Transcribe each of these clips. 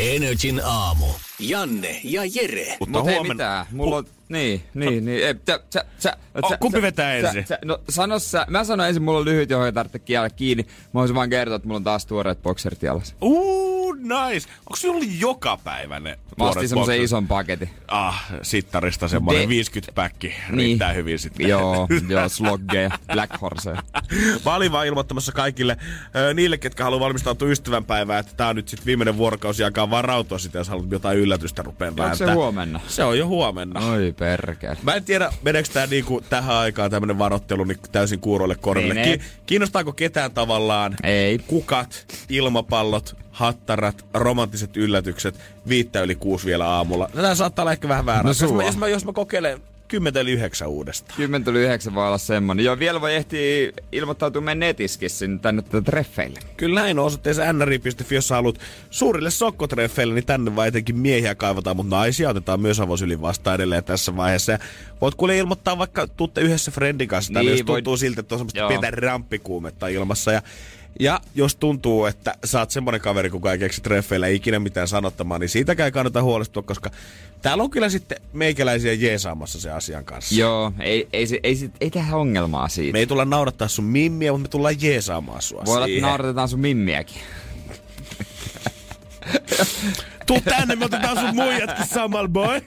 Energin aamu. Janne ja Jere. Mutta Mut hei mitään, mulla on... Niin, niin, niin. Ei, sä, sä, sä, oh, kumpi sä, vetää ensin? Sä, sä, no sano sä. Mä sanon ensin, mulla on lyhyt, johon ei tarvitse kiellä kiinni. Mä voisin vaan kertoa, että mulla on taas tuoreet bokserit jalassa. Uh, nice. Onko sulla joka päivä ne Mä ostin semmosen ison paketin. Ah, sittarista semmonen De... 50 päkki. Riittää niin. hyvin sitten. Joo, joo, sloggeja, Black Horse. Mä olin vaan ilmoittamassa kaikille äh, niille, ketkä haluaa valmistautua ystävänpäivään, että tää on nyt sitten viimeinen vuorokausi, jakaa varautua sitä, jos haluat jotain yllätystä rupeen Onko se huomenna? Se on jo huomenna. Oi perkele. Mä en tiedä, meneekö tää niinku tähän aikaan tämmönen varottelu niin täysin kuuroille korville. Ki- kiinnostaako ketään tavallaan Ei. kukat, ilmapallot, hattarat, romanttiset yllätykset, viittä yli kuusi vielä aamulla. Tämä saattaa olla ehkä vähän väärä. No jos, mä, jos, mä, jos mä kokeilen 10 yli 9 uudestaan. 10 yli 9 voi olla semmonen. Joo, vielä voi ehtiä ilmoittautua meidän netiskin tänne treffeille. Kyllä näin on osoitteessa nri.fi, jos haluat suurille sokkotreffeille, niin tänne vaan etenkin miehiä kaivataan, mutta naisia otetaan myös avosylin vastaan edelleen tässä vaiheessa. Ja voit kuule ilmoittaa vaikka tuutte yhdessä friendin kanssa, niin, jos tuntuu voit... siltä, että on semmoista pientä ramppikuumetta ilmassa. Ja ja jos tuntuu, että sä oot semmonen kaveri, kuka ei keksi treffeillä ikinä mitään sanottamaan, niin siitäkään ei kannata huolestua, koska täällä on kyllä sitten meikäläisiä jeesaamassa se asian kanssa. Joo, ei, ei, ei, ei, ei tehdä ongelmaa siitä. Me ei tulla naurattaa sun mimmiä, mutta me tullaan jeesaamaan sua Voi olla, että nauratetaan sun mimmiäkin. Tuu tänne, me otetaan sun muijatkin samalla, boy.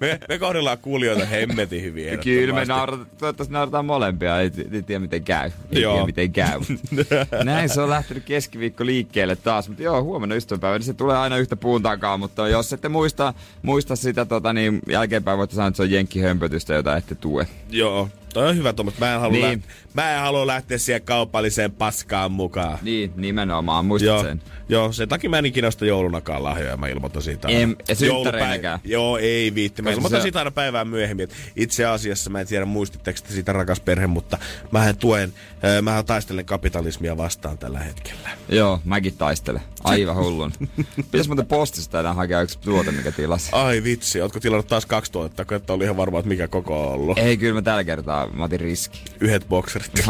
me, me kohdellaan kuulijoita hemmetin hyvin Kyllä, me naurataan, toivottavasti naurataan molempia. Ei, ei tiedä miten käy. Ei joo. tiedä miten käy. Näin se on lähtenyt keskiviikko liikkeelle taas. Mutta joo, huomenna ystävänpäivä, niin se tulee aina yhtä puun takaa. Mutta jos ette muista, muista sitä, tota, niin jälkeenpäin voitte sanoa, että se on jenkkihömpötystä, jota ette tue. Joo, Toi on hyvä tuommoista. Mä en halua, niin. lähteä, mä en halua lähteä siihen kaupalliseen paskaan mukaan. Niin, nimenomaan. Muistat joo, sen. Joo, sen takia mä en ikinä sitä joulunakaan lahjoja. Mä ilmoitan siitä. En, Joulupäivä. Joo, ei viitti. Mä ilmoitan se... siitä aina päivää myöhemmin. itse asiassa mä en tiedä muistitteko sitä rakas perhe, mutta mä tuen, äh, mä taistelen kapitalismia vastaan tällä hetkellä. Joo, mäkin taistelen. Aivan hullun. Pitäis muuten postista enää hakea yksi tuote, mikä tilasi. Ai vitsi, ootko tilannut taas kaksi tuotetta, että oli ihan varma, että mikä koko on ollut? Ei, kyllä mä tällä kertaa mä otin riski. Yhdet bokserit.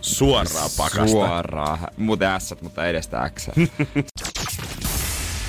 Suoraan pakasta. Suoraan. Muuten S, mutta edestä X.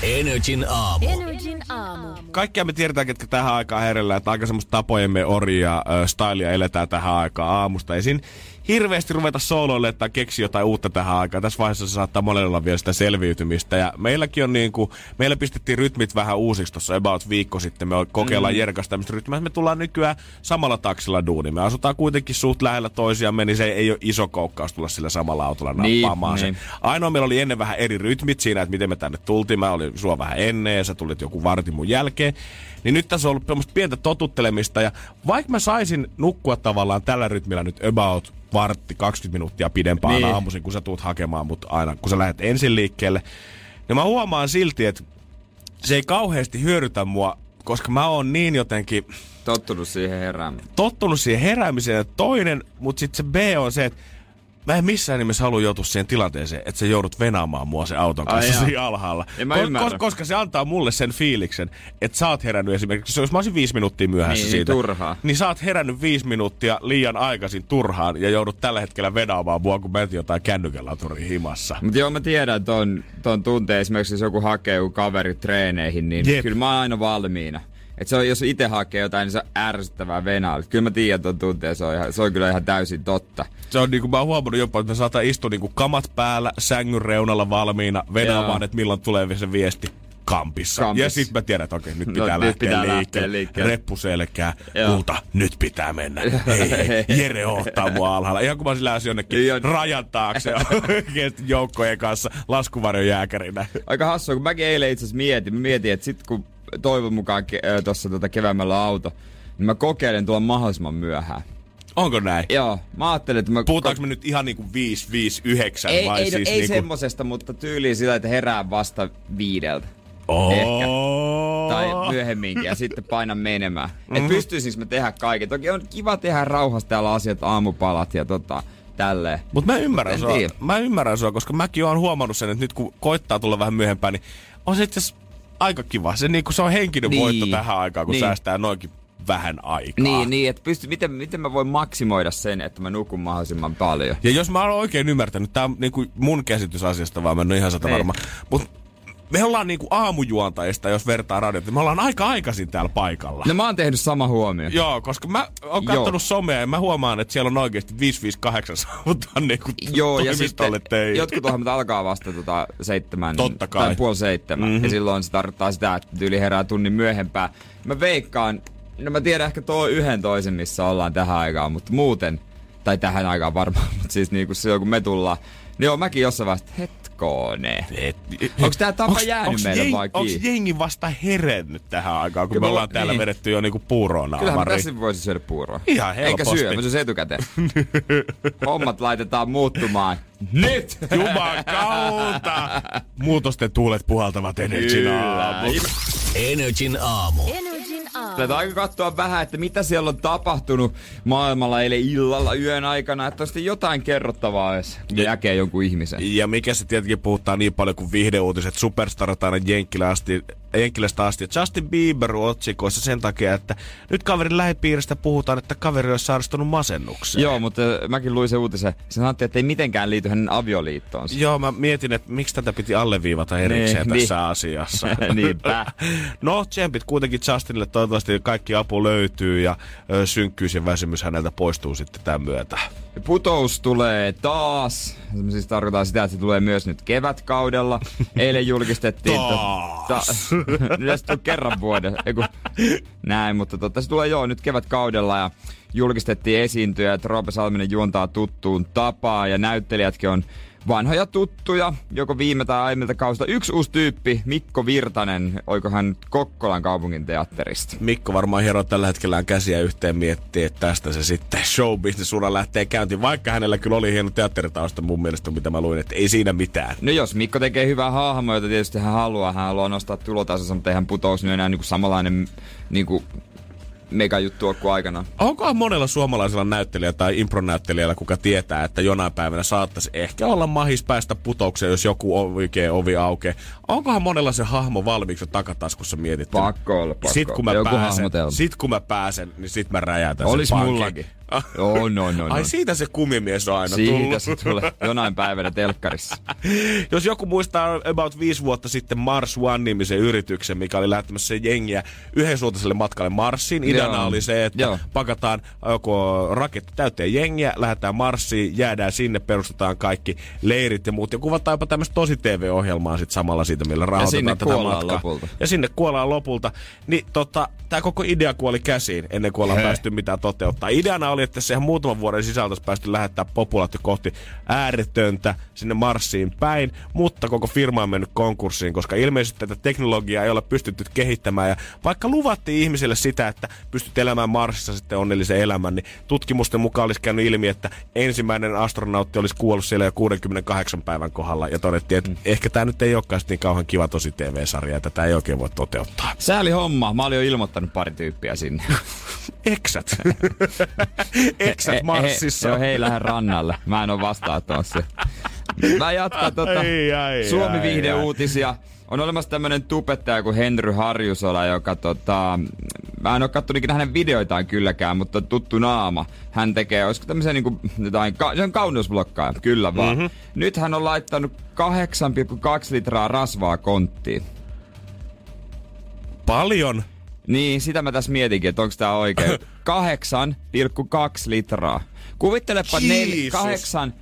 Energin aamu. Energin aamu. Kaikkia me tiedetään, ketkä tähän aikaan herellä, että aika semmoista tapojemme oria, äh, stylia eletään tähän aikaan aamusta. Esiin hirveästi ruveta sooloille tai keksi jotain uutta tähän aikaan. Tässä vaiheessa se saattaa monella olla vielä sitä selviytymistä. Ja meilläkin on niin kuin, meillä pistettiin rytmit vähän uusiksi tuossa about viikko sitten. Me kokeillaan mm. Jerkasta tämmöistä rytmiä. Me tullaan nykyään samalla taksilla duuni. Me asutaan kuitenkin suht lähellä toisiamme, niin se ei ole iso koukkaus tulla sillä samalla autolla niin, nappaamaan niin, niin. Ainoa meillä oli ennen vähän eri rytmit siinä, että miten me tänne tultiin. Mä olin sua vähän ennen ja sä tulit joku vartin mun jälkeen. Niin nyt tässä on ollut pientä totuttelemista ja vaikka mä saisin nukkua tavallaan tällä rytmillä nyt about vartti, 20 minuuttia pidempään niin. aamuisin, kun sä tuut hakemaan mut aina, kun sä lähdet ensin liikkeelle. Ja mä huomaan silti, että se ei kauheasti hyödytä mua, koska mä oon niin jotenkin... Tottunut siihen heräämiseen. Tottunut siihen heräämiseen. Toinen, mutta sitten se B on se, että mä en missään nimessä halua joutua siihen tilanteeseen, että sä joudut venaamaan mua se auton kanssa Ai siinä alhaalla. Ko- koska se antaa mulle sen fiiliksen, että sä oot herännyt esimerkiksi, jos mä olisin viisi minuuttia myöhässä niin, siitä. Turhaa. Niin sä oot herännyt viisi minuuttia liian aikaisin turhaan ja joudut tällä hetkellä venaamaan mua, kun mä jotain kännykälaturin himassa. Mutta joo, mä tiedän ton, ton tunteen esimerkiksi, jos joku hakee joku kaveri treeneihin, niin Jep. kyllä mä oon aina valmiina. Et se on, jos itse hakee jotain, niin se on ärsyttävää venäjä. Kyllä mä tiedän tuon tunteen, se on, ihan, se on kyllä ihan täysin totta. Se on niinku, mä oon huomannut jopa, että me saattaa istua niinku kamat päällä, sängyn reunalla valmiina, venaamaan, että milloin tulee se viesti kampissa. Kampis. Ja sitten mä tiedän, että okei, nyt no, pitää, no, lähteä, nyt pitää liikkeelle. liikkeelle. Reppu selkää, kulta, nyt pitää mennä. hei, hei, Jere ottaa mua alhaalla. Ihan kun mä sillä jonnekin Joo. rajan taakse joukkojen kanssa laskuvarjon jääkärinä. Aika hassua, kun mäkin eilen itse asiassa mietin, mä mietin, että sit kun toivon mukaan ke- tuossa tota keväämällä auto, niin mä kokeilen tuolla mahdollisimman myöhään. Onko näin? Joo, mä ajattelin, että mä... Puhutaanko me nyt ihan niinku 5, 5, 9 ei, vai ei, siis ei niinku... semmosesta, mutta tyyliin sillä, että herää vasta viideltä. Oh. Ehkä. Tai myöhemminkin ja sitten painan menemään. Mm-hmm. Et pystyisikö mä tehdä kaiken. Toki on kiva tehdä rauhassa täällä asiat, aamupalat ja tota, tälleen. Mutta mä ymmärrän En sua. Mä ymmärrän sua, koska mäkin oon huomannut sen, että nyt kun koittaa tulla vähän myöhempään, niin on se itse aika kiva. Se, niin, se on henkinen Niin. voitto tähän aikaan, kun Niin. säästää noinkin vähän aikaa. Niin, niin, että pysty, miten, miten mä voin maksimoida sen, että mä nukun mahdollisimman paljon. Ja jos mä oon oikein ymmärtänyt, tää on niinku mun käsitys asiasta, vaan mä en ole ihan sata Niin. varma. Mutta me ollaan niinku aamujuontajista, jos vertaa radiota. Me ollaan aika aikaisin täällä paikalla. No mä oon tehnyt sama huomio. Joo, koska mä oon Joo. katsonut somea ja mä huomaan, että siellä on oikeasti 558 saavutaan niinku Joo, ja sitten teihin. jotkut ohjelmat alkaa vasta tota seitsemän, Totta kai. tai puoli seitsemän. Mm-hmm. Ja silloin se tarkoittaa sitä, että tyyli herää tunnin myöhempään. Mä veikkaan, no mä tiedän ehkä tuo yhden toisen, missä ollaan tähän aikaan, mutta muuten, tai tähän aikaan varmaan, mutta siis niinku silloin kun me tullaan, niin joo, mäkin jossain vaiheessa, että hetkoone. Onks tää tapa jäänyt onks meille jeng, vai Onks kiinni? jengi vasta herennyt tähän aikaan, kun Kyllä me ollaan olla- täällä niin. vedetty jo niinku puuroon Kyllähän tässä voisi syödä puuroa. Ihan Eikä helposti. syö, mä syön etukäteen. Hommat laitetaan muuttumaan. Nyt! Jumakauta! Muutosten tuulet puhaltavat Energin aamu. Energin aamu. Tätä aika katsoa vähän, että mitä siellä on tapahtunut maailmalla eilen illalla yön aikana, että on sitten jotain kerrottavaa, Ja- näkee jonkun ihmisen. Ja mikä se tietenkin puhuttaa niin paljon kuin vihdeuutiset superstarat aina Jenkkilä asti, Jenkkilästä asti. Justin Bieber otsikoissa sen takia, että nyt kaverin lähipiiristä puhutaan, että kaveri olisi sairastunut masennukseen. Joo, mutta mäkin luin se uutisen. Se sanottiin, että ei mitenkään liity hänen avioliittoonsa. Joo, mä mietin, että miksi tätä piti alleviivata erikseen Niin, tässä niin. asiassa. Niinpä. No, tsempit kuitenkin Justinille. Toivottavasti kaikki apu löytyy ja synkkyys ja väsymys häneltä poistuu sitten tämän myötä. Putous tulee taas. Se siis tarkoittaa sitä, että se tulee myös nyt kevätkaudella. Eilen julkistettiin... Taas. Ta- tulee kerran vuoden. Eiku, näin, mutta totta, se tulee joo nyt kevätkaudella ja julkistettiin esiintyjä, että Roope Salminen juontaa tuttuun tapaan ja näyttelijätkin on vanhoja tuttuja, joko viime tai aiemmilta kausista. Yksi uusi tyyppi, Mikko Virtanen, oiko hän Kokkolan kaupungin teatterista. Mikko varmaan hieroo tällä hetkellä käsiä yhteen miettii, että tästä se sitten showbusiness-ura lähtee käyntiin. Vaikka hänellä kyllä oli hieno teatteritausta mun mielestä, mitä mä luin, että ei siinä mitään. No jos Mikko tekee hyvää hahmoa, jota tietysti hän haluaa, hän haluaa nostaa tulotasonsa, mutta eihän putous nyt enää niinku samanlainen niinku megajuttu ole kuin aikana. Onkohan monella suomalaisella näyttelijällä tai impronäyttelijällä, kuka tietää, että jonain päivänä saattaisi ehkä olla mahis päästä putoukseen, jos joku oikea ovi aukeaa. Onkohan monella se hahmo valmiiksi takataskussa mietitty? Pakko olla, pakko Sit kun mä. Joku pääsen, hahmotelma. sit kun mä pääsen, niin sit mä räjäytän sen Olis pankin. mullakin. Joo, no, no, no. Ai siitä se kumimies on aina Siitä tullut. se tulee jonain päivänä telkkarissa. Jos joku muistaa about viisi vuotta sitten Mars One-nimisen yrityksen, mikä oli lähettämässä jengiä yhdensuuntaiselle matkalle Marsiin. Ideana Joo. oli se, että Joo. pakataan joko raketti täyteen jengiä, lähdetään Marsiin, jäädään sinne, perustetaan kaikki leirit ja muut. Ja kuvataan jopa tämmöistä tosi TV-ohjelmaa sit samalla siitä, millä rahoitetaan sinne tätä matkaa. lopulta. Ja sinne kuollaan lopulta. Niin tota, tämä koko idea kuoli käsiin ennen kuin ollaan päästy mitään toteuttaa. Ideana oli, että se ihan muutaman vuoden sisältä olisi päästy lähettää populaatio kohti ääretöntä sinne Marsiin päin, mutta koko firma on mennyt konkurssiin, koska ilmeisesti tätä teknologiaa ei ole pystytty kehittämään. Ja vaikka luvattiin ihmisille sitä, että pystyt elämään Marsissa sitten onnellisen elämän, niin tutkimusten mukaan olisi käynyt ilmi, että ensimmäinen astronautti olisi kuollut siellä jo 68 päivän kohdalla. Ja todettiin, että ehkä tämä nyt ei olekaan niin kauhean kiva tosi TV-sarja, että tätä ei oikein voi toteuttaa. Sääli homma. Mä olin jo ilmoittanut pari tyyppiä sinne. Eksät. Eksät He-. He, joo, hei lähde rannalle. Mä en oo vastaanottamassa. Mä jatkan tota Ai, ai, Suomi ai, viihde ai. uutisia. On olemassa tämmönen tubettaja kuin Henry Harjusola, joka tota... Mä en oo kattonut ikinä hänen videoitaan kylläkään, mutta tuttu naama. Hän tekee, olisiko tämmöisiä niinku jotain, ka- se on kauneusblokkaaja, kyllä vaan. Mm-hmm. Nyt hän on laittanut 8,2 litraa rasvaa konttiin. Paljon. Niin, sitä mä tässä mietinkin, että onko tää oikein. 8,2 litraa. Kuvittelepa nel, kahdeksan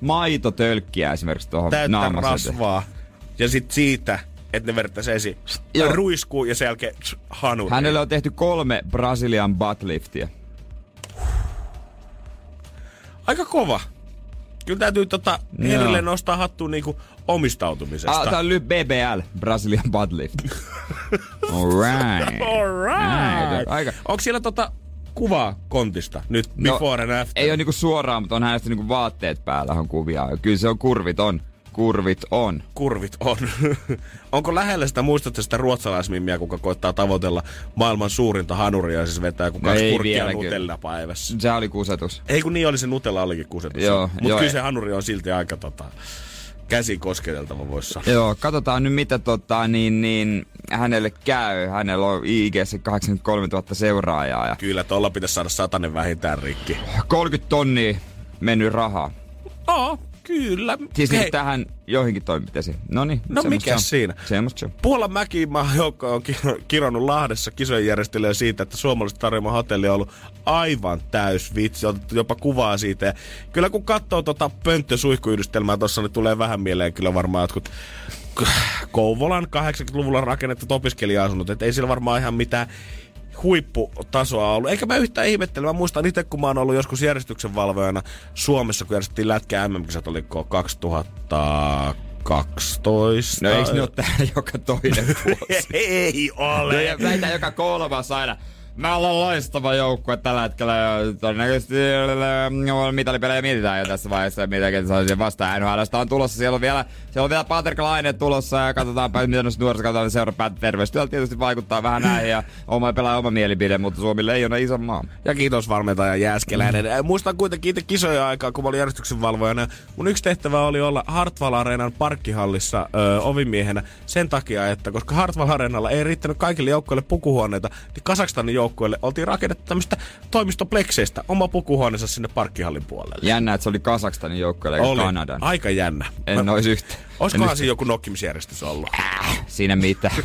maitotölkkiä esimerkiksi tuohon Täyttä rasvaa. Ja sit siitä, että ne vertaisi esi. Joo. Ruiskuu ja sen jälkeen hanuri. Hänelle on tehty kolme Brazilian buttliftia. Aika kova. Kyllä täytyy tota Joo. Henrille nostaa hattua niinku omistautumisesta. Ah, tää on lyhyt BBL, Brazilian buttlift. Alright. Alright. aika- Onko siellä tota kuvaa kontista nyt before and after? No, Ei ole niinku suoraan, mutta on hänestä niinku vaatteet päällä on kuvia. Kyllä se on kurviton. Kurvit on. Kurvit on. Onko lähellä sitä, muistatko sitä ruotsalaismimmiä, kuka koittaa tavoitella maailman suurinta hanuria ja siis vetää kun no kaksi kurkkia Nutella päivässä? Se oli kusetus. Ei kun niin oli se Nutella olikin kusetus. Mutta kyllä se hanuri on silti aika tota, käsi kosketeltava voisi sanoa. Joo, katsotaan nyt mitä tota, niin, niin, hänelle käy. Hänellä on IG 83 000 seuraajaa. Ja... Kyllä, tuolla pitäisi saada satanen vähintään rikki. 30 tonnia mennyt rahaa. Oo, Kyllä. Siis Hei. tähän joihinkin toimenpiteisiin. Noniin, no mikä siinä? Semmosta se on. Puolan Mäkimaa joukko on kironnut Lahdessa kisojen järjestelyä siitä, että suomalaiset tarjoama hotelli on ollut aivan täys vitsi. On jopa kuvaa siitä. Ja kyllä kun katsoo tota pönttösuihkuyhdistelmää tuossa, niin tulee vähän mieleen kyllä varmaan jotkut Kouvolan 80-luvulla rakennettu opiskelija-asunnot. Että ei sillä varmaan ihan mitään huipputasoa ollut. Eikä mä yhtään ihmettele. Mä muistan itse, kun mä oon ollut joskus järjestyksen valvojana Suomessa, kun järjestettiin Lätkä MM-kisat, oliko 2012. No eikö ne ole täällä joka toinen vuosi? ei ole. No, väitä joka kolmas aina. Mä ollaan loistava joukkue tällä hetkellä. Todennäköisesti äh, mitalipelejä mietitään jo tässä vaiheessa, mitä se olisi vastaan. NHLstä on tulossa. Siellä on vielä, siellä on vielä Patrick Laine tulossa ja katsotaanpa, miten nuoriso katsotaan seura päätä terveystyöllä tietysti vaikuttaa vähän näihin ja oma pelaa oma mielipide, mutta Suomi ei ole iso maa. Ja kiitos valmentaja Jääskeläinen. Mm. Muistan kuitenkin itse kisoja aikaa, kun mä olin järjestyksen valvojana. Mun yksi tehtävä oli olla Hartwall Areenan parkkihallissa ö, ovimiehenä sen takia, että koska Hartwall Areenalla ei riittänyt kaikille joukkoille pukuhuoneita, niin Kasakstanin joukkueelle oltiin rakennettu tämmöistä toimistoplekseistä oma pukuhuoneensa sinne parkkihallin puolelle. Jännä, että se oli Kasakstanin joukkueelle oli. Kanadan. Aika jännä. En Mä... olisi yhtä. Olisikohan siinä joku nokkimisjärjestys ollut? Äh, siinä mitä.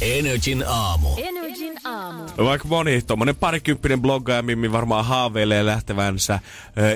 Energin aamu. Energin aamu. Vaikka moni tuommoinen parikymppinen bloggaaja Mimmi varmaan haaveilee lähtevänsä äh,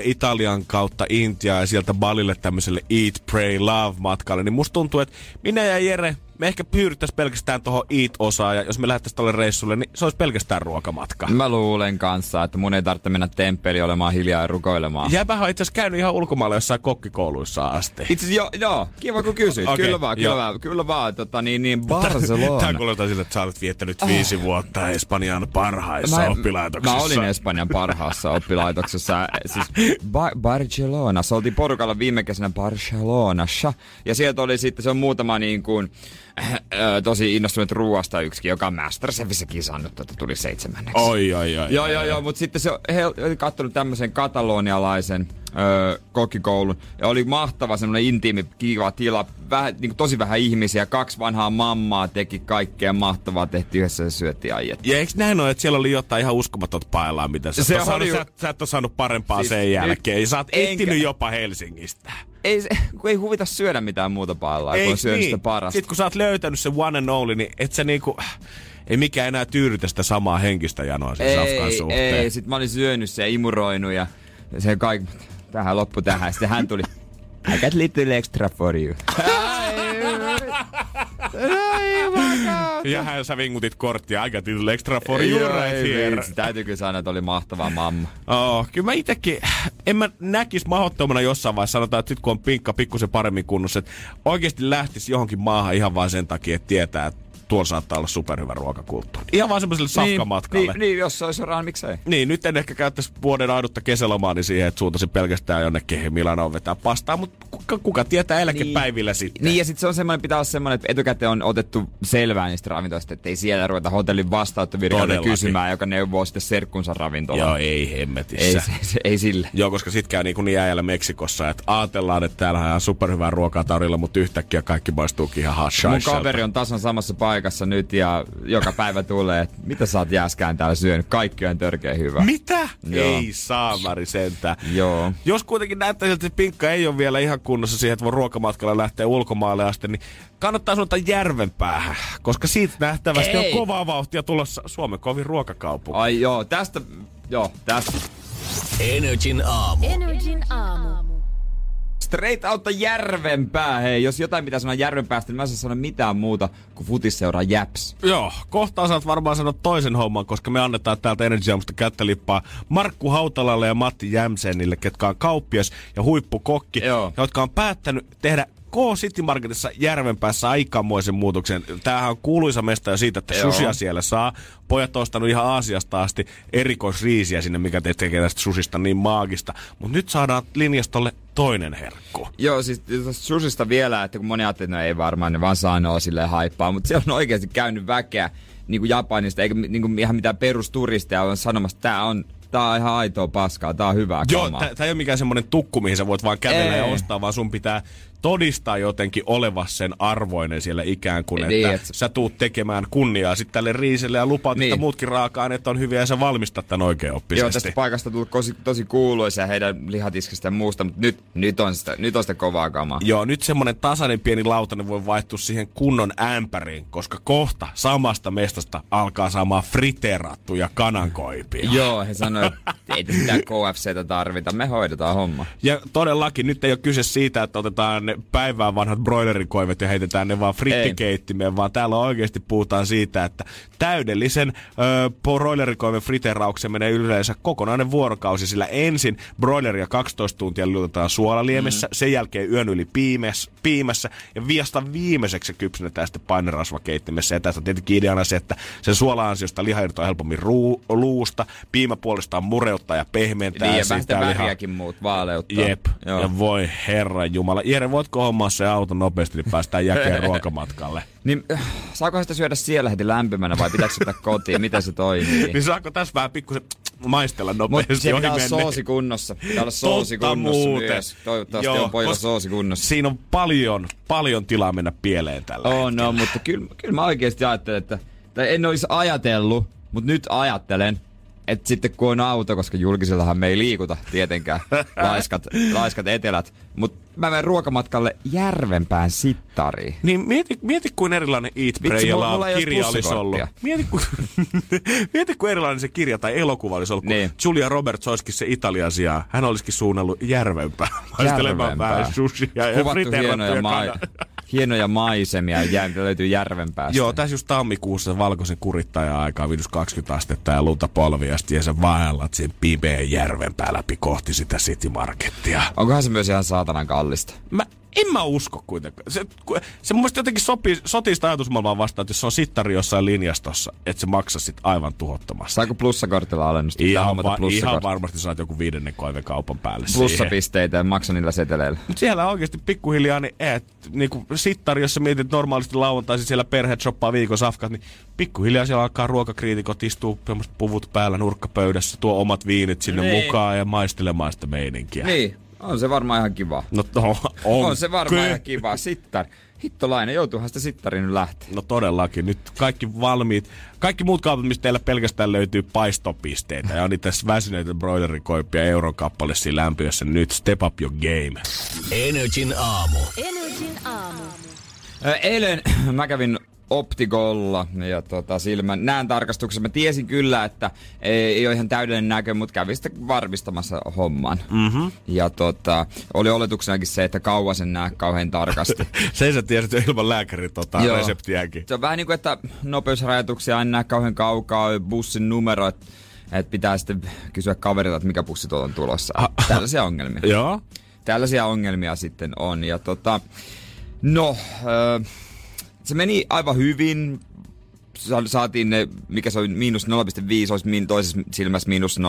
Italian kautta Intiaa ja sieltä Balille tämmöiselle Eat, Pray, Love matkalle, niin musta tuntuu, että minä ja Jere me ehkä pyyrittäisiin pelkästään tuohon Eat-osaan, ja jos me lähdettäisiin tuolle reissulle, niin se olisi pelkästään ruokamatka. Mä luulen kanssa, että mun ei tarvitse mennä temppeli olemaan hiljaa ja rukoilemaan. Jääpähän on itse asiassa käynyt ihan ulkomailla jossain kokkikouluissa asti. Itse asiassa joo, kiva kun kysyit. okay, kyllä vaan, kyllä vaan, kyllä vaan, tota, niin, niin Barcelona. Tämä kuulostaa siltä, että sä olet viettänyt viisi vuotta Espanjan parhaissa mä, oppilaitoksissa. Mä olin Espanjan parhaassa oppilaitoksessa, siis ba- Barcelona. Se oltiin porukalla viime kesänä Barcelonassa, ja sieltä oli sitten, se on muutama niin kuin, Äh, tosi innostunut ruoasta yksikin, joka on Masterchefissä kisannut, että tuli seitsemänneksi. Oi, oi, oi. Joo, joo, joo, mutta sitten se, he oli katsonut tämmöisen katalonialaisen öö, kokkikoulun. Ja oli mahtava semmoinen intiimi, kiva tila. Vähän, niin kuin tosi vähän ihmisiä. Kaksi vanhaa mammaa teki kaikkea mahtavaa. Tehtiin yhdessä ja syötti aiet. Ja eikö näin ole, että siellä oli jotain ihan uskomatonta pailaa, mitä sä, se saanut, ju... sä, sä et ole saanut parempaa siis, sen jälkeen. Ja sä oot etsinyt jopa Helsingistä ei, kun ei huvita syödä mitään muuta paillaa, kun on syönyt niin? sitä parasta. Sitten kun sä oot löytänyt sen one and only, niin et sä niinku, ei mikään enää tyydytä sitä samaa henkistä janoa sen ei, safkan suhteen. Ei, sit mä olin syönyt se ja imuroinut ja se kaikki, tähän loppu tähän. Sitten hän tuli, I got little extra for you. ja hän sä vingutit korttia, I got little extra for you right here. Täytyy kyllä sanoa, että oli mahtava mamma. Oh, kyllä mä itekin, en mä näkis mahdottomana jossain vaiheessa, sanotaan, että sit kun on pinkka pikkusen paremmin kunnossa, että oikeasti lähtisi johonkin maahan ihan vain sen takia, että tietää, että tuolla saattaa olla superhyvä ruokakulttuuri. Ihan vaan semmoiselle niin, safkamatkalle. Niin, niin, jos se olisi rahaa, miksei. Niin, nyt en ehkä käyttäisi vuoden aidutta kesälomaani niin siihen, että suuntaisin pelkästään jonnekin Milanoon vetää pastaa, mutta kuka, kuka tietää eläkepäivillä niin, sitten. Niin, ja sitten se on semmoinen, pitää olla semmoinen, että etukäteen on otettu selvää niistä ravintoista, että ei siellä ruveta hotellin vastaanottovirkailta kysymään, joka neuvoo sitten serkkunsa ravintolaan. Joo, ei hemmetissä. Ei, se, se, ei sille. Joo, koska sitten käy niin kuin niin jääjällä Meksikossa, että ajatellaan, että täällä on superhyvää ruokaa tarjolla, mutta yhtäkkiä kaikki maistuukin ihan Mun kaveri on tasan samassa paikassa nyt ja joka päivä tulee, että mitä sä oot jääskään täällä syönyt, kaikki on törkeä hyvä. Mitä? Joo. Ei saamari sentään. Joo. Jos kuitenkin näyttää siltä, että pinkka ei ole vielä ihan kunnossa siihen, että voi ruokamatkalla lähteä ulkomaille asti, niin kannattaa suuntaa järven päähän, koska siitä nähtävästi ei. on kovaa vauhtia tulossa Suomen kovin ruokakaupunki. Ai joo, tästä, joo, tästä. Energin aamu. Energin aamu. Straight Outta Järvenpää, hei. Jos jotain pitää sanoa Järvenpäästä, niin mä en sano mitään muuta kuin futisseuraa Jäps. Joo, kohta saat varmaan sanoa toisen homman, koska me annetaan täältä Energy Aamusta kättälippaa Markku Hautalalle ja Matti Jämsenille, ketkä on kauppias ja huippukokki, Joo. jotka on päättänyt tehdä K City Marketissa Järvenpäässä aikamoisen muutoksen. Tämähän on kuuluisa mesta jo siitä, että susia siellä saa. Pojat on ostanut ihan Aasiasta asti erikoisriisiä sinne, mikä tekee tästä susista niin maagista. Mutta nyt saadaan linjastolle toinen herkku. Joo, siis susista vielä, että kun moni ajattelee, että no ei varmaan, ne vaan sanoo silleen haippaa, mutta siellä on oikeasti käynyt väkeä niin kuin Japanista, eikä niin kuin ihan mitään perusturisteja on sanomassa, että tämä on tää on ihan aitoa paskaa, tää on hyvää Joo, tää, tää ei ole mikään semmonen tukku, mihin sä voit vaan kävellä ei. ja ostaa, vaan sun pitää todistaa jotenkin olevas sen arvoinen siellä ikään kuin, niin, että, sä tuut tekemään kunniaa sitten tälle riiselle ja lupaat, niin. että muutkin raaka-aineet on hyviä ja sä valmistat tämän oikein oppisesti. Joo, tästä paikasta tullut tosi, tosi kuuluisia heidän lihatiskistä ja muusta, mutta nyt, nyt, on sitä, nyt on sitä kovaa kamaa. Joo, nyt semmonen tasainen pieni lautanen voi vaihtua siihen kunnon ämpäriin, koska kohta samasta mestasta alkaa saamaan friteerattuja kanankoipia. Joo, he sanoivat, että ei sitä KFCtä tarvita, me hoidetaan homma. Ja todellakin, nyt ei ole kyse siitä, että otetaan ne päivään vanhat broilerikoivet ja heitetään ne vaan frittikeittimeen, vaan täällä oikeasti puhutaan siitä, että täydellisen ö, broilerikoiven friterauksen menee yleensä kokonainen vuorokausi, sillä ensin broileria 12 tuntia lyötetään suolaliemessä, mm. sen jälkeen yön yli piimes, piimässä ja viasta viimeiseksi se kypsennetään sitten painerasvakeittimessä. Ja tässä on tietenkin ideana se, että sen suola-ansiosta liha irtoaa helpommin ruu, luusta, piimä puolestaan mureuttaa ja pehmentää. Niin, ja sitä väriäkin muut vaaleuttaa. Jep, Joo. ja voi herra jumala. Jere, voitko hommaa se auto nopeasti, niin päästään jälkeen ruokamatkalle? Niin, saako sitä syödä siellä heti lämpimänä vai pitääkö sitä kotiin? Miten se toimii? niin saako tässä vähän pikkusen maistella nopeasti Mutta pitää olla soosi kunnossa. Pitää olla soosi Totta kunnossa muuten. myös. Toivottavasti Joo, on pojilla soosi kunnossa. Siinä on paljon, paljon tilaa mennä pieleen tällä Oh no, mutta kyllä, kyllä mä oikeasti ajattelen, että tai en olisi ajatellut, mutta nyt ajattelen, että sitten kun on auto, koska julkisellahan me ei liikuta tietenkään, laiskat, laiskat etelät, mutta mä menen ruokamatkalle Järvenpään sittariin. Niin mieti, mieti kuin erilainen Eat, Pray ja kirja olisi ollut. Mieti kuin, mieti kuin erilainen se kirja tai elokuva olisi ollut, niin. Julia Roberts olisikin se Italian sijaan. Hän olisikin suunnellut Järvenpään. Maistelemaan vähän sushia ja friteerattuja hienoja maisemia jää, löytyy järven päästä. Joo, tässä just tammikuussa valkoisen kurittaja aikaa 20 astetta ja lunta polviasti ja sä vaellat sen pimeen järven päällä läpi kohti sitä City Markettia. Onkohan se myös ihan saatanan kallista? Mä en mä usko kuitenkaan. Se, se mun mielestä jotenkin sopii, sotii sitä ajatusmaailmaa vastaan, että jos se on sittari jossain linjastossa, että se maksaa sit aivan tuhottomasti. Saako plussakortilla alennusta? Ihan, va- ihan varmasti saat joku viidennen koiven kaupan päälle Plussapisteitä ja maksa niillä seteleillä. Mut siellä oikeasti pikkuhiljaa, niin, et, niinku sittari, jos sä mietit normaalisti lauantaisin siellä perheet shoppaa viikon safkat, niin pikkuhiljaa siellä alkaa ruokakriitikot istuu puvut päällä nurkkapöydässä, tuo omat viinit sinne niin. mukaan ja maistelemaan sitä meininkiä. Niin, on se varmaan ihan kiva. No to, on. on se varmaan ihan kiva. Sittar. Hittolainen, joutuuhan sitä sittariin nyt lähteä. No todellakin. Nyt kaikki valmiit. Kaikki muut kaupat, mistä teillä pelkästään löytyy paistopisteitä. Ja on niitä väsyneitä broilerikoippia eurokappale siinä lämpiössä. Nyt step up your game. Energin aamu. Energin aamu. Eilen mä kävin optikolla ja tota, silmän näen tarkastuksessa. Mä tiesin kyllä, että ei, ei ole ihan täydellinen näkö, mutta kävin sitten varmistamassa homman. Mm-hmm. Ja tota, oli oletuksenakin se, että kauan sen näe kauhean tarkasti. se sä tiesit jo ilman lääkärin tota, reseptiäkin. Se on vähän niin kuin, että nopeusrajoituksia en näe kauhean kaukaa, bussin numero, että et pitää sitten kysyä kaverilta, että mikä bussi tuolla on tulossa. Ah. Tällaisia ongelmia. Joo. Tällaisia ongelmia sitten on. Ja tota, no, öö, se meni aivan hyvin. Saatiin ne, mikä se on, miinus 0,5, olisi min, toisessa silmässä miinus 0,75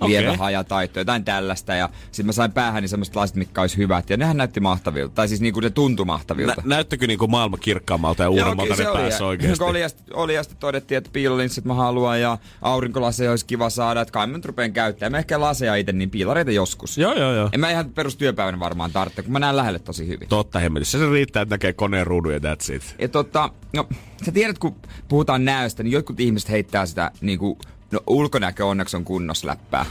okay. lievä hajataitto, jotain tällaista. Ja sitten mä sain päähän niin semmoiset lasit, mitkä olisi hyvät. Ja nehän näytti mahtavilta. Tai siis niinku ne tuntui mahtavilta. Nä, näyttikö niinku maailma kirkkaammalta ja uudemmalta ne päässä oikeasti? Oli ja, oli ja sitten todettiin, että piilolinssit mä haluan ja aurinkolaseja olisi kiva saada. Että kai mä nyt rupean käyttämään. Mä ehkä laseja itse, niin piilareita joskus. Joo, joo, joo. En mä ihan perustyöpäivänä varmaan tarvitse, kun mä näen lähelle tosi hyvin. Totta hemmetissä. Se riittää, että näkee koneen ruudun ja that's it. Ja tota, no, sä tiedät, kun puhutaan näöstä, niin jotkut ihmiset heittää sitä niinku No ulkonäkö onneksi on kunnossa läppää,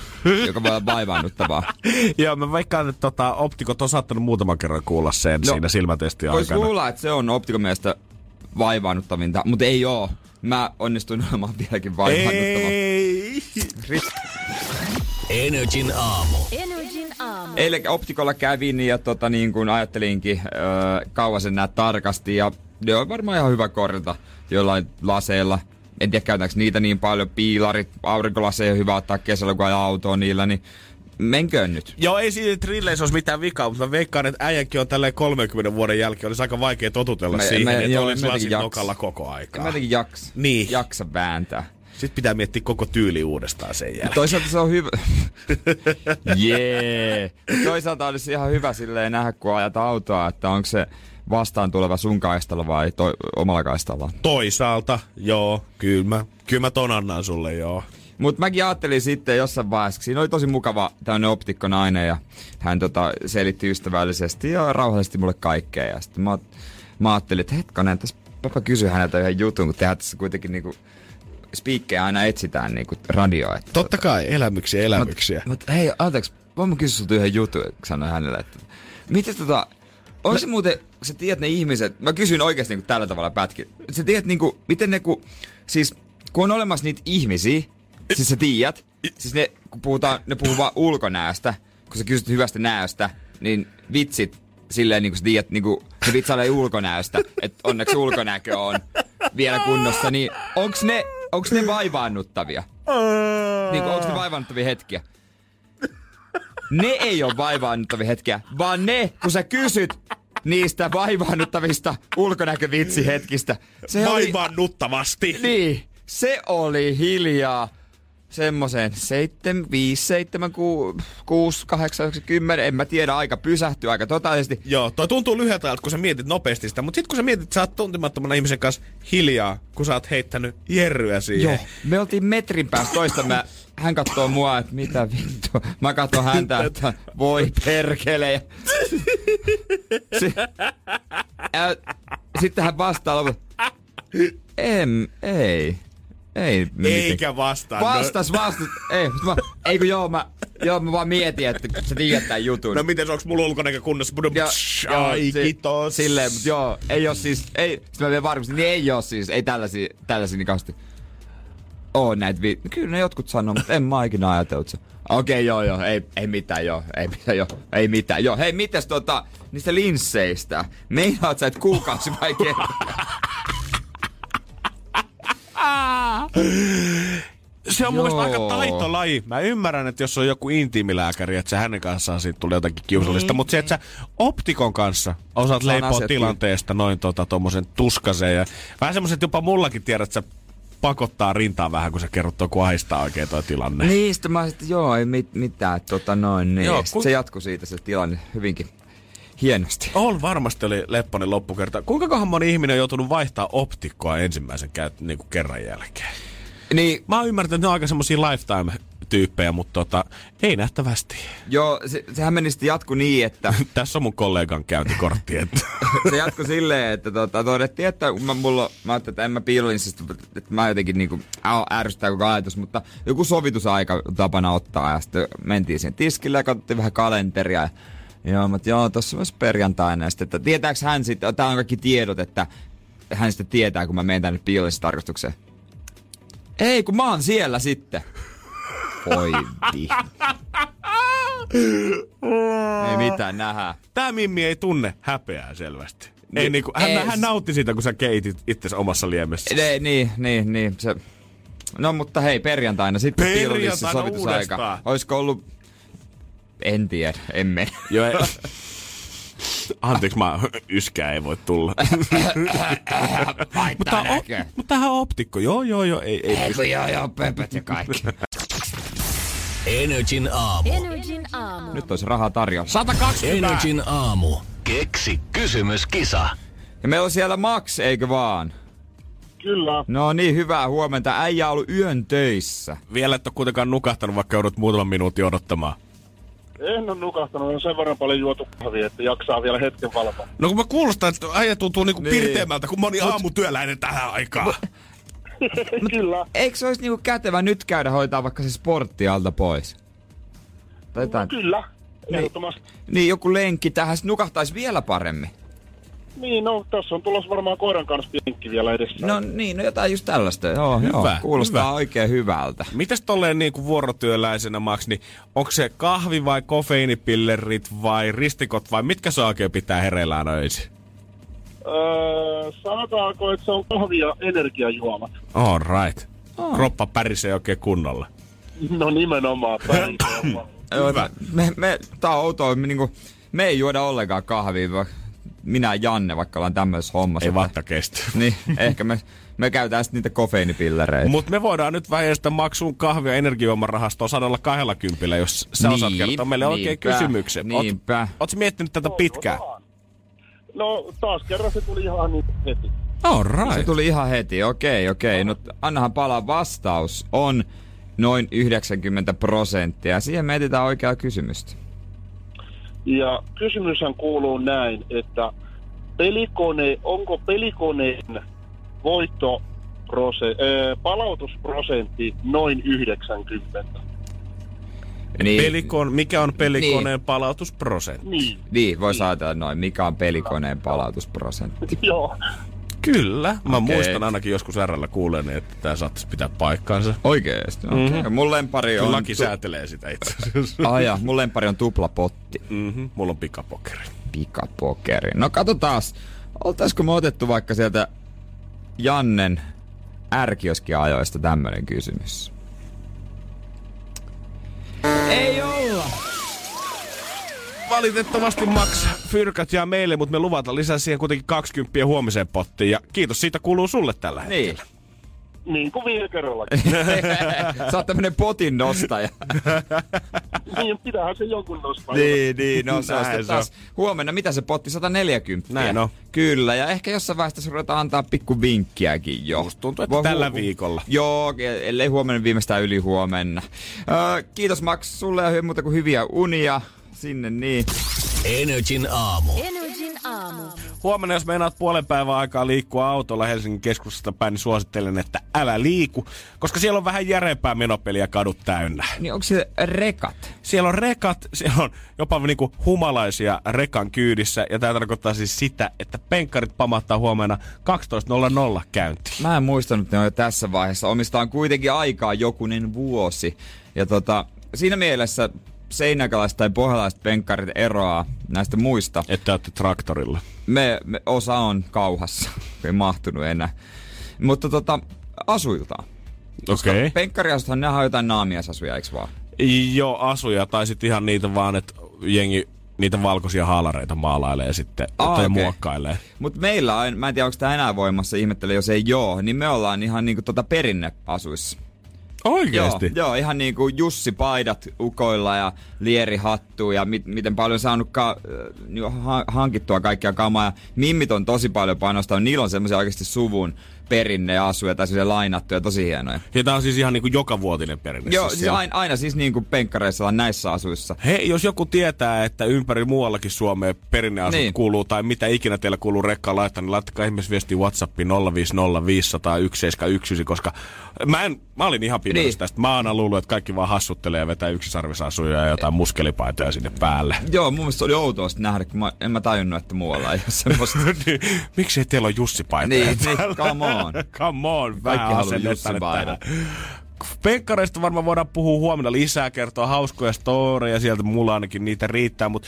joka voi olla vaivaannuttavaa. Joo, mä veikkaan, että tota, optikot on saattanut muutaman kerran kuulla sen no, siinä silmätesti aikana. Voisi luulla, että se on optikon mielestä vaivaannuttavinta, mutta ei oo. Mä onnistuin olemaan vieläkin vaivaannuttava. Ei! Energin aamu. Energin aamu. Eilen optikolla kävin ja tota, niin kuin ajattelinkin, öö, kauan sen näet tarkasti ja ne on varmaan ihan hyvä korjata jollain laseilla – en tiedä käytetäänkö niitä niin paljon, piilarit, aurinkolaseja hyvä ottaa kesällä, kun ajaa autoa niillä, niin menköön nyt. Joo, ei siinä trilleissä olisi mitään vikaa, mutta mä veikkaan, että äijänkin on tälleen 30 vuoden jälkeen. Olisi aika vaikea totutella mä, siihen, mä, että joo, olisi lasin nokalla koko aikaa. Mä jotenkin jaksa, niin. jaksa vääntää. Sitten pitää miettiä koko tyyli uudestaan sen jälkeen. Toisaalta se on hyvä. Jee. Yeah. Toisaalta olisi ihan hyvä silleen nähdä, kun ajat autoa, että onko se vastaan tuleva sun kaistalla vai toi, omalla kaistalla. Toisaalta, joo, kyllä mä, kyllä mä ton annan sulle, joo. Mutta mäkin ajattelin sitten jossain vaiheessa, siinä oli tosi mukava tämmöinen optikko nainen ja hän tota, selitti ystävällisesti ja rauhallisesti mulle kaikkea. Ja sitten mä, mä ajattelin, että hetkonen, tässä papa kysyi häneltä yhden jutun, kun tehdään tässä kuitenkin niinku spiikkejä aina etsitään niinku radioa. Että, Totta kai, elämyksiä, elämyksiä. Mutta hei, anteeksi, voin mä kysyä sulta yhden jutun, sanoin hänelle, että miten tota, onko se muuten, sä tiedät ne ihmiset, mä kysyin oikeasti niinku tällä tavalla pätkin, sä tiedät niinku, miten ne ku, siis kun on olemassa niitä ihmisiä, siis sä tiedät, siis ne, kun puhutaan, ne puhuu vaan ulkonäöstä, kun sä kysyt hyvästä näöstä, niin vitsit silleen niin kuin sä tiedät, niin kuin se vitsailee ulkonäöstä, että onneksi ulkonäkö on vielä kunnossa, niin onks ne, onks ne vaivaannuttavia? Niin onks ne vaivaannuttavia hetkiä? Ne ei ole vaivaannuttavia hetkiä, vaan ne, kun sä kysyt niistä vaivaannuttavista ulkonäkövitsihetkistä. Se Vaivaannuttavasti. Oli, niin, se oli hiljaa semmoiseen 7, 5, 7, 6, 8, 9, 10, en mä tiedä, aika pysähtyy aika totaalisesti. Joo, toi tuntuu lyhyeltä ajalta, kun sä mietit nopeasti sitä, mutta sitten kun sä mietit, että sä oot tuntemattomana ihmisen kanssa hiljaa, kun sä oot heittänyt jerryä siihen. Joo, me oltiin metrin päästä toista, mä, hän katsoo mua, että mitä vittu. Mä katson häntä, että voi perkele. Si- ja, sitten hän vastaa lopulta, em, ei. Ei Eikä vastaa. Vastas, vastas. Ei, mä, ei kun joo, mä, joo, mä vaan mietin, että sä tiedät tämän jutun. No miten, onks mulla ulkonäkö kunnossa? Ja, joo, Ai, si- kiitos. Silleen, mutta joo, ei oo siis, ei, sitten mä vielä varmistin, niin ei oo siis, ei tällaisia, tällaisia niin kauheasti. Oo näitä vi- Kyllä ne jotkut sanoo, mutta en mä ikinä ajatellut se. Okei, okay, joo, joo, ei, ei mitään, joo, ei mitään, joo, ei mitään, joo. Hei, mites tota, niistä linsseistä? Meinaat sä, että kuukausi vai? Se on mun aika taitolaji. Mä ymmärrän, että jos on joku intiimilääkäri, että se hänen kanssaan siitä tulee jotakin kiusallista. Mutta se, että sä optikon kanssa osaat leipoa tilanteesta noin tota, tommosen tuskaseen. Ja vähän semmoset jopa mullakin tiedät, että sä pakottaa rintaa vähän, kun sä kerrot tuon, kun ahistaa oikein toi tilanne. niin, sitten mä sitten, joo, ei mit, mitään, tota noin, niin. Joo, kun- Se jatkui siitä se tilanne hyvinkin hienosti. On varmasti oli Lepponen loppukerta. Kuinka moni ihminen on joutunut vaihtaa optikkoa ensimmäisen käy, niin kuin kerran jälkeen? Niin, Mä oon ymmärtänyt, että ne on aika semmosia lifetime-tyyppejä, mutta tota, ei nähtävästi. joo, se, sehän meni sitten jatku niin, että Tässä on mun kollegan käyntikortti. Että. se jatkui silleen, että tota, todettiin, että mä, mulla, mä ajattelin, että en mä piilolinssista, että mä jotenkin niinku, ää, ärsyttää koko ajatus, mutta joku sovitusaika tapana ottaa ja sitten mentiin siihen tiskille ja katsottiin vähän kalenteria. Ja joo, mutta joo, tossa myös perjantaina. Ja sitten, että tietääks hän sitten, tää on kaikki tiedot, että hän sitten tietää, kun mä menen tänne piilolinssitarkastukseen. Ei, kun mä oon siellä sitten. Voi vi. Ei mitään nähdä. Tää Mimmi ei tunne häpeää selvästi. Ei, Niin, niinku, hän, ei. hän nautti siitä, kun sä keitit itsesi omassa liemessä. Ne, niin, niin, niin. Se... No mutta hei, perjantaina sitten Perjantaina sovitusaika. uudestaan. Olisiko ollut... En tiedä, en mene. Joo, ei. Anteeksi, mä yskää ei voi tulla. mutta, op, mutta tämähän on optikko. Joo, joo, joo. Ei, ei, Ei joo, joo, pöpöt ja kaikki. Energin aamu. Energin aamu. Nyt olisi rahaa tarjolla. 120. Energin aamu. Keksi kysymyskisa. Ja meillä on siellä Max, eikö vaan? Kyllä. No niin, hyvää huomenta. Äijä on ollut yön töissä. Vielä et ole kuitenkaan nukahtanut, vaikka joudut muutaman minuutin odottamaan. En ole nukahtanut, on sen verran paljon juotu kahvia, että jaksaa vielä hetken valvoa. No kun mä kuulostan, että äijä tuntuu niinku Niin. pirteämmältä kuin moni aamutyöläinen tähän aikaan. Kyllä. Eikö se olisi niinku kätevä nyt käydä hoitaa vaikka se sportti alta pois? Tai jotain. Kyllä. Ehdottomasti. Niin, joku lenkki tähän nukahtaisi vielä paremmin. Niin, no tässä on tulossa varmaan koiran kanssa pinkki vielä edessä. No niin, no jotain just tällaista. Joo, hyvä, joo. Kuulostaa hyvä. oikein hyvältä. Mitäs tolleen niinku vuorotyöläisenä, Max, niin onko se kahvi vai kofeiinipillerit vai ristikot vai mitkä se oikein pitää hereillään öisin? Öö, sanotaanko, että se on kahvi ja energiajuomat. All right. Oh. Kroppa pärisee oikein kunnolla. No nimenomaan päin. Joo, Me, me, tää on outoa, me, niinku, me ei juoda ollenkaan kahvia, vaan minä ja Janne, vaikka ollaan tämmöisessä hommassa. Ei vatta kestä. Niin, ehkä me, me käytetään sitten niitä kofeiinipillereitä. Mutta me voidaan nyt väijästä maksuun kahvia energioiman rahastoon 120, jos sä niin, osaat kertoa meille niinpä, oikein kysymyksen. Niinpä. Oot, miettinyt tätä pitkään? No taas kerran se tuli ihan niin heti. All right. Se tuli ihan heti, okei, okei. No annahan palaa vastaus. On noin 90 prosenttia. Siihen mietitään oikeaa kysymystä. Ja kysymyshän kuuluu näin, että pelikone, onko pelikoneen voitto palautusprosentti noin 90? Niin, Pelikon, mikä on pelikoneen niin. palautusprosentti? Niin. Niin, voi niin. ajatella noin. Mikä on pelikoneen palautusprosentti? Joo. Kyllä. Mä okay. muistan ainakin joskus RL kuulen, että tämä saattaisi pitää paikkaansa. Oikeesti? Okay. Mm-hmm. Mun lempari on... laki tu- säätelee sitä itse asiassa. Ah ja, mun lempari on tuplapotti. Mm-hmm. Mulla on pikapokeri. Pikapokeri. No katsotaan, oltaisiko me otettu vaikka sieltä Jannen ärkioskiajoista tämmönen kysymys? Ei olla! valitettavasti Max Fyrkat jää meille, mutta me luvataan lisää siihen kuitenkin 20 huomiseen pottiin. Ja kiitos siitä kuuluu sulle tällä niin. hetkellä. Niin. Niin kuin viime kerralla. Sä oot tämmönen potin nostaja. niin, pitäähän se jonkun nostaa. Niin, niin, no se on taas. Huomenna, mitä se potti? 140. Näin no. Kyllä, ja ehkä jossain vaiheessa ruvetaan antaa pikku vinkkiäkin jo. Musta tuntuu, että Vo- tällä viikolla. Joo, ellei huomenna viimeistään yli huomenna. Öö, kiitos Max sulle ja muuta kuin hyviä unia sinne niin. Energin aamu. Energin aamu. Huomenna, jos meinaat puolen päivän aikaa liikkua autolla Helsingin keskustasta päin, niin suosittelen, että älä liiku, koska siellä on vähän järeempää menopeliä kadut täynnä. Niin onko se rekat? Siellä on rekat, siellä on jopa niinku humalaisia rekan kyydissä, ja tämä tarkoittaa siis sitä, että penkkarit pamattaa huomenna 12.00 käyntiin. Mä en muistanut, että ne on jo tässä vaiheessa. Omistaan kuitenkin aikaa jokunen vuosi. Ja tota, siinä mielessä seinäkalaiset tai pohjalaiset penkkarit eroaa näistä muista. Että olette traktorilla. Me, me osa on kauhassa, ei mahtunut enää. Mutta tota, asuiltaan. Okei. Okay. Penkkariasuthan ne on jotain naamiasasuja, eikö vaan? Joo, asuja, tai sitten ihan niitä vaan, että jengi niitä valkoisia haalareita maalailee sitten ah, tai okay. muokkailee. Mutta meillä on, mä en tiedä onko tämä enää voimassa, ihmettele jos ei joo, niin me ollaan ihan niinku tota perinneasuissa. Oikeesti? Joo, joo, ihan niin kuin Jussi Paidat ukoilla ja lierihattu ja mit, miten paljon saanut ka, äh, hankittua kaikkia kamaa. Ja mimmit on tosi paljon panostanut, niillä on semmoisia oikeasti suvun perinneasuja tai sille lainattuja, tosi hienoja. Ja tää on siis ihan niinku joka vuotinen perinne. Joo, siis, siis aina, aina siis niinku penkkareissa näissä asuissa. Hei, jos joku tietää, että ympäri muuallakin Suomeen perinneasut niin. kuuluu tai mitä ikinä teillä kuuluu rekkaan laittaa, niin laittakaa ihmeessä viesti WhatsAppiin 050501719, koska mä, en, mä olin ihan pimeässä niin. tästä. Mä oon luullut, että kaikki vaan hassuttelee ja vetää yksisarvisasuja ja jotain muskelipaitoja sinne päälle. Joo, mun mielestä oli outoa nähdä, kun mä, en mä tajunnut, että muualla ei ole semmoista. Niin, Miksi teillä on Jussi Niin, niin, come on on. Come on, Kaikki haluaa Jussi Penkkareista varmaan voidaan puhua huomenna lisää, kertoa hauskoja storeja, sieltä mulla ainakin niitä riittää, mutta...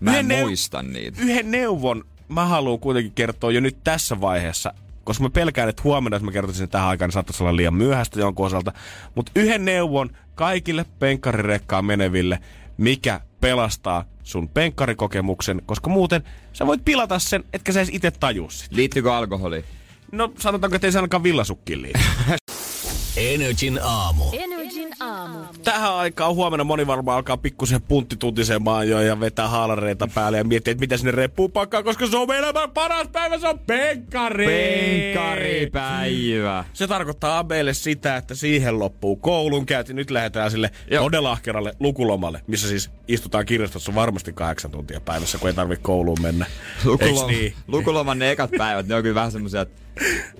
Mä en muista niitä. Yhden neuvon mä haluan kuitenkin kertoa jo nyt tässä vaiheessa, koska mä pelkään, että huomenna, jos mä kertoisin tähän aikaan, niin saattaisi olla liian myöhäistä jonkun osalta. Mutta yhden neuvon kaikille penkkarirekkaan meneville, mikä pelastaa sun penkkarikokemuksen, koska muuten sä voit pilata sen, etkä sä edes itse tajua sitä. Liittyykö alkoholi? No sanotaanko, että ei se ainakaan villasukkiin liity. Energin aamu. Energin aamu. Tähän aikaan huomenna moni varmaan alkaa pikkusen punttitutisemaan jo ja vetää haalareita päälle ja miettii, että mitä sinne reppuun pakkaa, koska se on elämän paras päivä, se on penkkari! Penkkaripäivä. Se tarkoittaa Abeille sitä, että siihen loppuu koulun käynti. Nyt lähdetään sille Joo. todella ahkeralle lukulomalle, missä siis istutaan kirjastossa varmasti kahdeksan tuntia päivässä, kun ei tarvitse kouluun mennä. Lukuloma, niin? Lukuloman ne ekat päivät, ne on kyllä vähän semmoisia, että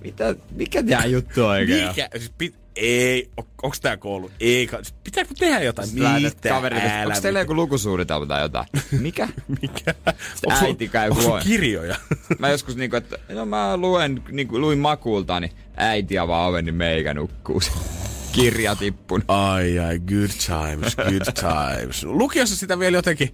mitä, mikä tää juttu oikein Mikä? Siis pit, ei, on, onks tää koulu? Ei, pitääkö tehdä jotain? Mitä? Kaverit, onks teillä joku lukusuunnitelma tai jotain? Mikä? Mikä? Onks äiti käy onko kirjoja? mä joskus niinku, että no mä luen, niinku, luin makuulta, niin äiti avaa oven, niin meikä nukkuu kirja tippun. Ai ai, good times, good times. Lukiossa sitä vielä jotenkin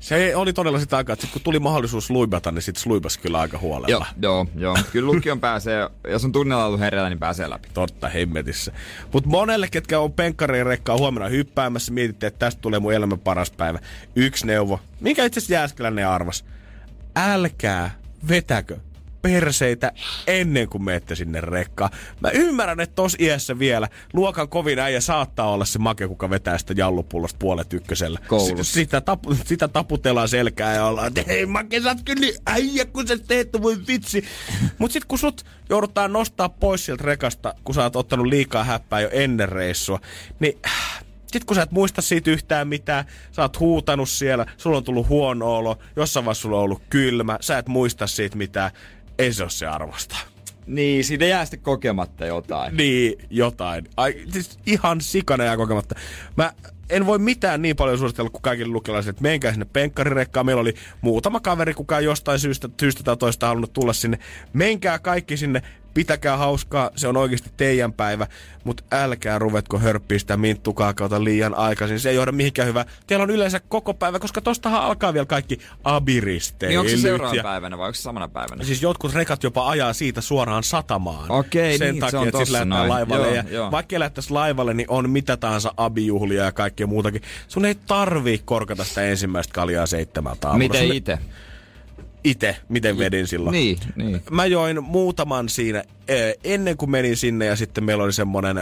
se oli todella sitä aikaa, että kun tuli mahdollisuus luibata, niin sitten luibasi kyllä aika huolella. Joo, joo, joo. Kyllä lukion pääsee, jos on tunnella ollut hereillä, niin pääsee läpi. Totta hemmetissä. Mutta monelle, ketkä on penkkareen rekkaa huomenna hyppäämässä, mietitte, että tästä tulee mun elämän paras päivä. Yksi neuvo, mikä itse asiassa Jääskeläinen arvas. älkää vetäkö perseitä ennen kuin menette sinne rekkaan. Mä ymmärrän, että tos iässä vielä luokan kovin äijä saattaa olla se make, kuka vetää sitä jallupullosta puolet ykkösellä. Koulussa. S- sitä, tapu, sitä taputellaan selkää ja ollaan, että hei make, sä kyllä niin äijä, kun sä teet, voi vitsi. Mut sit kun sut joudutaan nostaa pois sieltä rekasta, kun sä oot ottanut liikaa häppää jo ennen reissua, niin sit kun sä et muista siitä yhtään mitään, sä oot huutanut siellä, sulla on tullut huono olo, jossain vaiheessa sulla on ollut kylmä, sä et muista siitä mitään, ei se ole se arvosta. Niin, siinä jää sitten kokematta jotain. Niin, jotain. Ai, siis ihan sikana jää kokematta. Mä en voi mitään niin paljon suositella kuin kaikille lukilaisille, että menkää sinne penkkarirekkaan. Meillä oli muutama kaveri, kuka jostain syystä, syystä tai toista halunnut tulla sinne. Menkää kaikki sinne, pitäkää hauskaa, se on oikeasti teidän päivä, mutta älkää ruvetko hörppiä sitä minttukaakaota liian aikaisin. Se ei johda mihinkään hyvää. Teillä on yleensä koko päivä, koska tostahan alkaa vielä kaikki abiristeilyt. Niin onko se ja- seuraavana päivänä vai onko se samana päivänä? Siis jotkut rekat jopa ajaa siitä suoraan satamaan. Okei, Sen niin, se takia, on että siis noin. laivalle. Joo, ja joo. Vaikka lähtäisi laivalle, niin on mitä tahansa abijuhlia ja kaikkea muutakin. Sun ei tarvii korkata sitä ensimmäistä kaljaa seitsemältä aamulla. Miten Sun- itse? Ite, miten vedin silloin. Niin, niin. Mä join muutaman siinä ennen kuin menin sinne ja sitten meillä oli semmonen,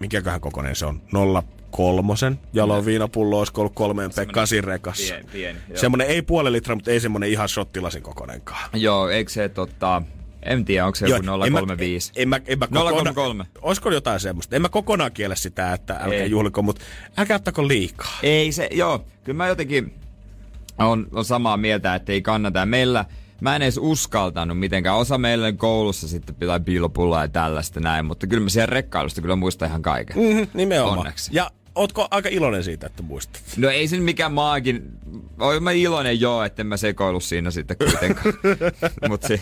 mikäköhän kokoinen se on, nolla kolmosen jalo viinapullo, olisiko ollut kolmeen Pekkasin rekassa. Pieni, pieni, joo. Semmonen ei puoli litraa, mutta ei semmonen ihan shottilasin kokoinenkaan. Joo, eikö se tota... En tiedä, onko se joku 035. En mä, en mä 033. Olisiko jotain semmoista? En mä kokonaan kiele sitä, että älkää Ei. juhliko, mutta älkää ottako liikaa. Ei se, joo. Kyllä mä jotenkin on, on samaa mieltä, että ei kannata. Ja meillä, mä en edes uskaltanut mitenkään. Osa meillä koulussa sitten pitää piilopullaa ja tällaista näin, mutta kyllä mä siellä rekkailusta kyllä muistan ihan kaiken. Mm, nimenomaan. Onneksi. Ja ootko aika iloinen siitä, että muistat? No ei se nyt mikään maagin... Oon mä iloinen joo, että mä sekoilu siinä sitten kuitenkaan. Mut se,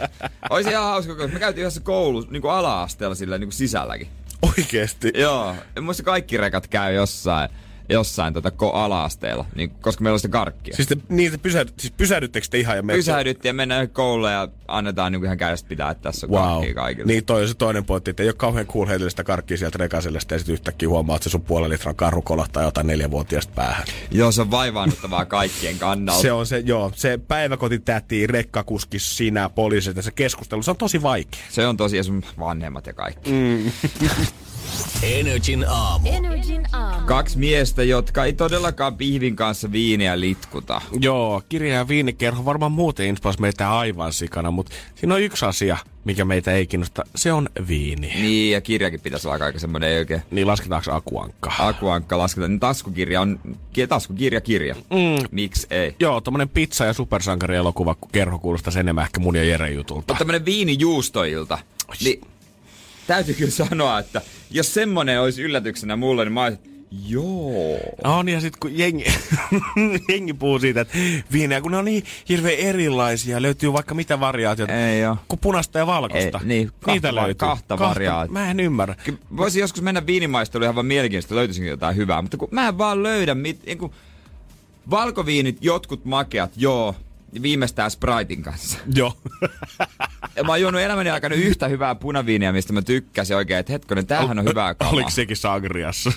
olisi ihan hauska, koska me käytiin yhdessä koulussa, niin ala-asteella sillä niin kuin sisälläkin. Oikeesti? Joo, en muista kaikki rekat käy jossain, jossain tota ko- ala-asteella, niin, koska meillä on sitä karkkia. Siis, te, niin te pysähdy, siis pysähdyttekö te ihan ja menette- Pysähdyttiin ja mennään kouluun ja annetaan niin ihan kädestä pitää, että tässä on Wow. karkkia kaikille. Niin toi on se toinen pointti, että ei ole kauhean cool heitellä sitä karkkia sieltä rekasellesta ja sitten yhtäkkiä huomaa, että se sun puolen litran karhu kolahtaa jotain neljävuotiaasta päähän. Joo, se on vaivaannuttavaa kaikkien kannalta. Se on se, joo, se päiväkotitäti, rekkakuski, sinä, poliisit ja se keskustelu, se on tosi vaikea. se on tosiaan sun vanhemmat ja kaikki. Mm. Energin aamu. Energin aamu. Kaksi miestä, jotka ei todellakaan pihvin kanssa viiniä litkuta. Joo, kirja ja viinikerho varmaan muuten inspas meitä aivan sikana, mutta siinä on yksi asia, mikä meitä ei kiinnosta, se on viini. Niin, ja kirjakin pitäisi olla aika semmoinen ei oikein Niin lasketaanko akuankka? akuankka lasketaan. Niin Taskukirja on ki- taskukirja kirja. Mm. Miksi ei? Joo, tommonen pizza- ja supersankarielokuva, kun kerho kuulostaa enemmän ehkä mun ja Jere jutulta. Mutta tämmönen viinijuustoilta. Niin, täytyy kyllä sanoa, että jos semmonen olisi yllätyksenä mulle, niin mä olisin, joo. On ja sit kun jengi, jengi puhuu siitä, että viinejä, kun ne on niin hirveän erilaisia, löytyy vaikka mitä variaatioita. Ei oo. Kun punaista ja valkoista. Ei, niin, kahta Niitä löytyy. kahta variaatiota. Mä en ymmärrä. Kyllä Voisin joskus mennä viinimaisteluun ihan vaan mielenkiintoista, löytyisinkin jotain hyvää, mutta kun mä en vaan löydä mit, niin kuin, valkoviinit, jotkut makeat, joo, viimeistään Spritein kanssa. Joo. Ja mä oon juonut elämäni aikana yhtä hyvää punaviiniä, mistä mä tykkäsin oikein, että hetkonen, tämähän on hyvää kamaa. Oliko sekin Sagriassa?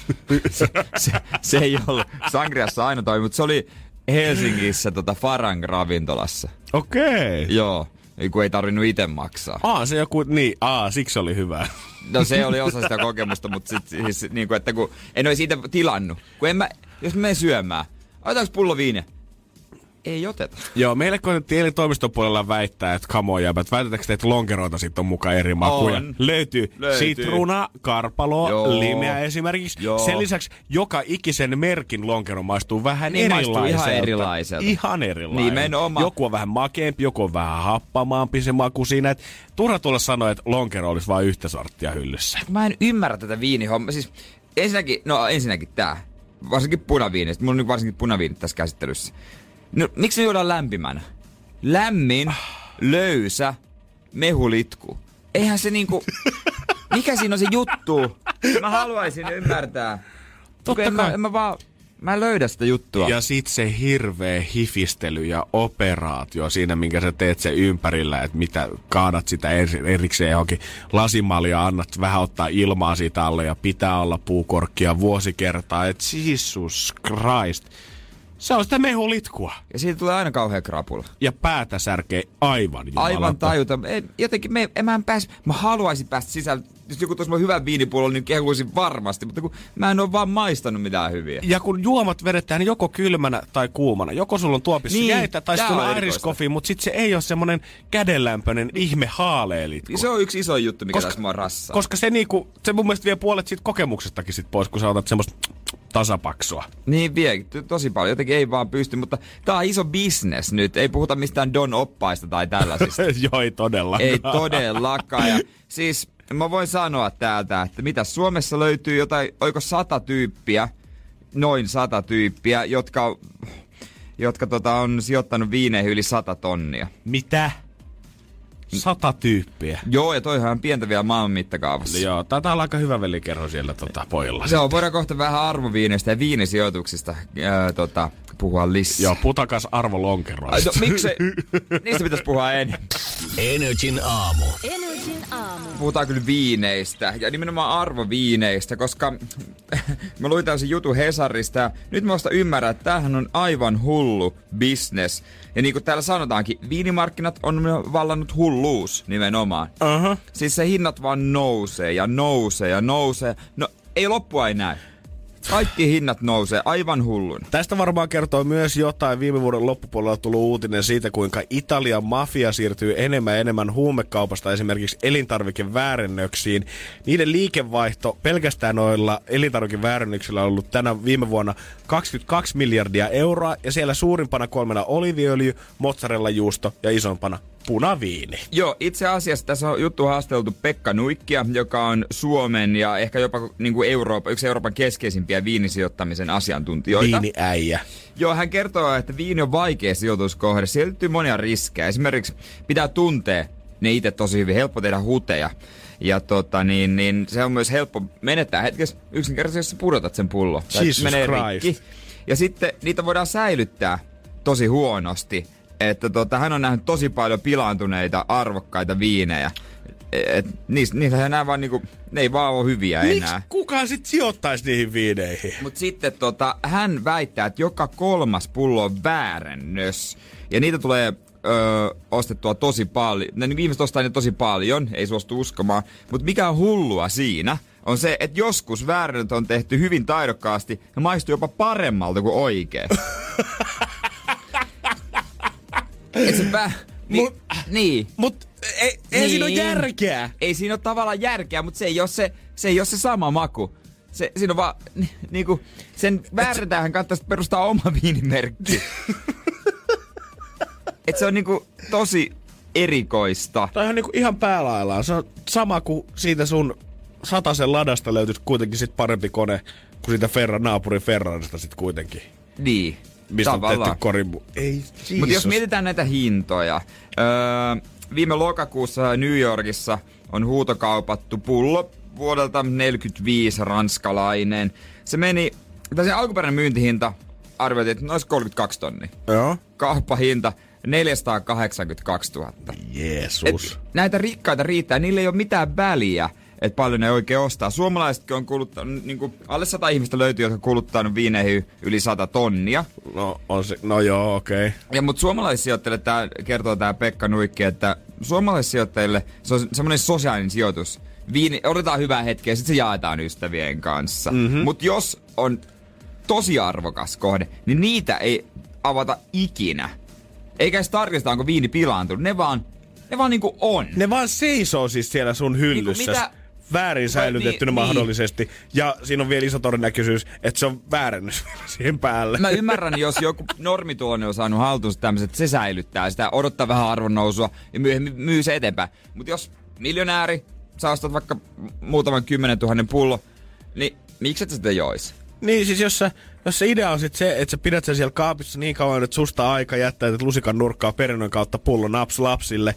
se, se, se ei ollut Sangriassa aina toimi, mutta se oli Helsingissä tota Farang-ravintolassa. Okei. Okay. Joo, kun ei tarvinnut itse maksaa. Aa, se joku, niin, aa, siksi oli hyvä. No se oli osa sitä kokemusta, mutta sit, siis, niin kuin, että kun en olisi siitä tilannut. Kun en mä, jos mä menen syömään, otetaanko pullo viiniä? Ei oteta. Joo, meille koitettiin eli toimiston puolella väittää, että kamo jäbät, väitetäänkö te, että lonkeroita sitten on mukaan eri makuja? On. Löytyy. Löytyy. Sitruuna, karpalo, Joo. limeä esimerkiksi. Joo. Sen lisäksi joka ikisen merkin lonkero maistuu vähän Niin, maistuu erilaiselta. ihan erilaiselta. Ihan erilainen. Nimenomaan. Joku on vähän makeampi, joku on vähän happamaampi se maku siinä. Et turha tulla sanoa, että lonkero olisi vain yhtä sorttia hyllyssä. Mä en ymmärrä tätä viinihommaa. Siis ensinnäkin, no ensinnäkin tää. Varsinkin punaviinit. Mulla on nyt varsinkin punaviinit tässä käsittelyssä. No, miksi ne juodaan lämpimänä? Lämmin, löysä, mehulitku. Eihän se niinku... Mikä siinä on se juttu? Mä haluaisin ymmärtää. Totta en, mä, kai. en mä vaan... Mä en löydä sitä juttua. Ja sit se hirveä hifistely ja operaatio siinä, minkä sä teet sen ympärillä, että mitä kaadat sitä eri- erikseen johonkin lasimalia, annat vähän ottaa ilmaa siitä alle ja pitää olla puukorkkia vuosikertaa. Et Jesus Christ. Se on sitä mehulitkua. Ja siitä tulee aina kauhean krapula. Ja päätä särkee aivan jumalata. Aivan tajuta. En, jotenkin me, en, mä en pääs, mä haluaisin päästä sisälle. Jos joku tuossa hyvän viinipullon, niin kehuisin varmasti. Mutta kun mä en ole vaan maistanut mitään hyviä. Ja kun juomat vedetään niin joko kylmänä tai kuumana. Joko sulla on tuopissa Niin, jäitä tai sitten on coffee, mutta sitten se ei ole semmonen kädenlämpöinen ihme haaleelitku. Se on yksi iso juttu, mikä Koska- tässä mua rassaa. Koska se, niinku, se mun mielestä vie puolet siitä kokemuksestakin sit pois, kun sä otat semmoista tasapaksua. Niin vie, tosi paljon. Jotenkin ei vaan pysty, mutta tää on iso business nyt. Ei puhuta mistään Don Oppaista tai tällaisista. Joo, ei todellakaan. ei todellakaan. Ja siis mä voin sanoa täältä, että mitä Suomessa löytyy jotain, oiko sata tyyppiä, noin sata tyyppiä, jotka, jotka tota, on sijoittanut viineihin yli sata tonnia. Mitä? Sata tyyppiä. Joo, ja toihan on pientä vielä maailman mittakaavassa. Joo, taitaa olla aika hyvä velikerho siellä tota, pojilla. On, voidaan kohta vähän arvoviineistä ja viinisijoituksista ää, tota, puhua lisää. Joo, putakas Arvo Ai, Lonkeroista. No, miksei? Niistä pitäisi puhua enemmän. Energin aamu. Energin aamu. Puhutaan kyllä viineistä ja nimenomaan arvoviineistä, koska mä luin tämmöisen jutun Hesarista ja nyt mä vasta ymmärrän, että tämähän on aivan hullu business. Ja niin kuin täällä sanotaankin, viinimarkkinat on vallannut hulluus nimenomaan. Uh-huh. Siis se hinnat vaan nousee ja nousee ja nousee. No ei loppua ei näy. Kaikki hinnat nousee aivan hullun. Tästä varmaan kertoo myös jotain. Viime vuoden loppupuolella tullut uutinen siitä, kuinka Italian mafia siirtyy enemmän ja enemmän huumekaupasta esimerkiksi elintarvikeväärennöksiin. Niiden liikevaihto pelkästään noilla elintarvikeväärennöksillä on ollut tänä viime vuonna 22 miljardia euroa ja siellä suurimpana kolmena oliviöljy, mozzarella juusto ja isompana punaviini. Joo, itse asiassa tässä on juttu haasteltu Pekka Nuikkia, joka on Suomen ja ehkä jopa niin kuin Eurooppa, yksi Euroopan keskeisimpiä viinisijoittamisen asiantuntijoita. Viiniäijä. Joo, hän kertoo, että viini on vaikea sijoituskohde. Siihen liittyy monia riskejä. Esimerkiksi pitää tuntea ne itse tosi hyvin. Helppo tehdä huteja. Ja tota, niin, niin se on myös helppo menettää hetkessä yksinkertaisesti, jos sä pudotat sen pullo. Jesus Christ. Ja sitten niitä voidaan säilyttää tosi huonosti. Että tota, hän on nähnyt tosi paljon pilaantuneita, arvokkaita viinejä. Et, niistä, niitä enää vaan niinku, ne ei vaan ole hyviä Miksi enää. kukaan sit sijoittaisi niihin viineihin? Mutta sitten tota, hän väittää, että joka kolmas pullo on väärennös. Ja niitä tulee öö, ostettua tosi paljon. Ne niin ihmiset ostaa niitä tosi paljon, ei suostu uskomaan. Mutta mikä on hullua siinä, on se, että joskus väärännöt on tehty hyvin taidokkaasti ja maistuu jopa paremmalta kuin oikein. Et se vä... Ni, Mut- niin. Mut ei, ei siinä ole Niin. järkeä. Ei siinä ole tavallaan järkeä, mutta se ei ole se, se, ei ole se sama maku. Se, siinä on vaan, ni, niinku, sen väärentähän kannattaisi perustaa oma viinimerkki. Et se on niinku tosi erikoista. Toi on niinku ihan päälaillaan. Se on sama kuin siitä sun sataisen ladasta löytyisi kuitenkin sit parempi kone kuin siitä Ferra, naapurin Ferrarista sit kuitenkin. Niin, Mistä on tavallaan. tehty korimbu. Ei, Mutta jos mietitään näitä hintoja. Öö, viime lokakuussa New Yorkissa on huutokaupattu pullo vuodelta 45 ranskalainen. Se meni, tai se alkuperäinen myyntihinta arvioitiin, että noin 32 tonnia. Joo. Kauppahinta 482 000. Jeesus. Et näitä rikkaita riittää, niillä ei ole mitään väliä, että paljon ne oikein ostaa. Suomalaisetkin on kuluttanut, niin kuin, alle 100 ihmistä löytyy, jotka on kuluttanut viineihin yli 100 tonnia. No, on se, no joo, okei. Okay. Ja mutta suomalaisijoittajille tää, kertoo tämä Pekka Nuikki, että suomalaisijoittajille se on semmoinen sosiaalinen sijoitus. Viini, odotetaan hyvää hetkeä, sitten se jaetaan ystävien kanssa. Mm-hmm. Mutta jos on tosi arvokas kohde, niin niitä ei avata ikinä. Eikä edes tarkista, onko viini pilaantunut. Ne vaan, ne vaan niinku on. Ne vaan seisoo siis siellä sun hyllyssä. mitä- Väärin säilytettynä niin, mahdollisesti. Ja siinä on vielä iso todennäköisyys, että se on väärennys vielä siihen päälle. Mä ymmärrän, jos joku normituonne on saanut haltuunsa tämmöiset, että se säilyttää sitä, odottaa vähän arvonnousua ja myöhemmin myy se eteenpäin. Mutta jos miljonääri, sä ostat vaikka muutaman kymmenen tuhannen pullo, niin miksi et sitä jois? Niin siis jos, sä, jos se idea on sit se, että sä pidät sen siellä kaapissa niin kauan, että susta aika jättää että lusikan nurkkaa perinnön kautta pullo naps lapsille.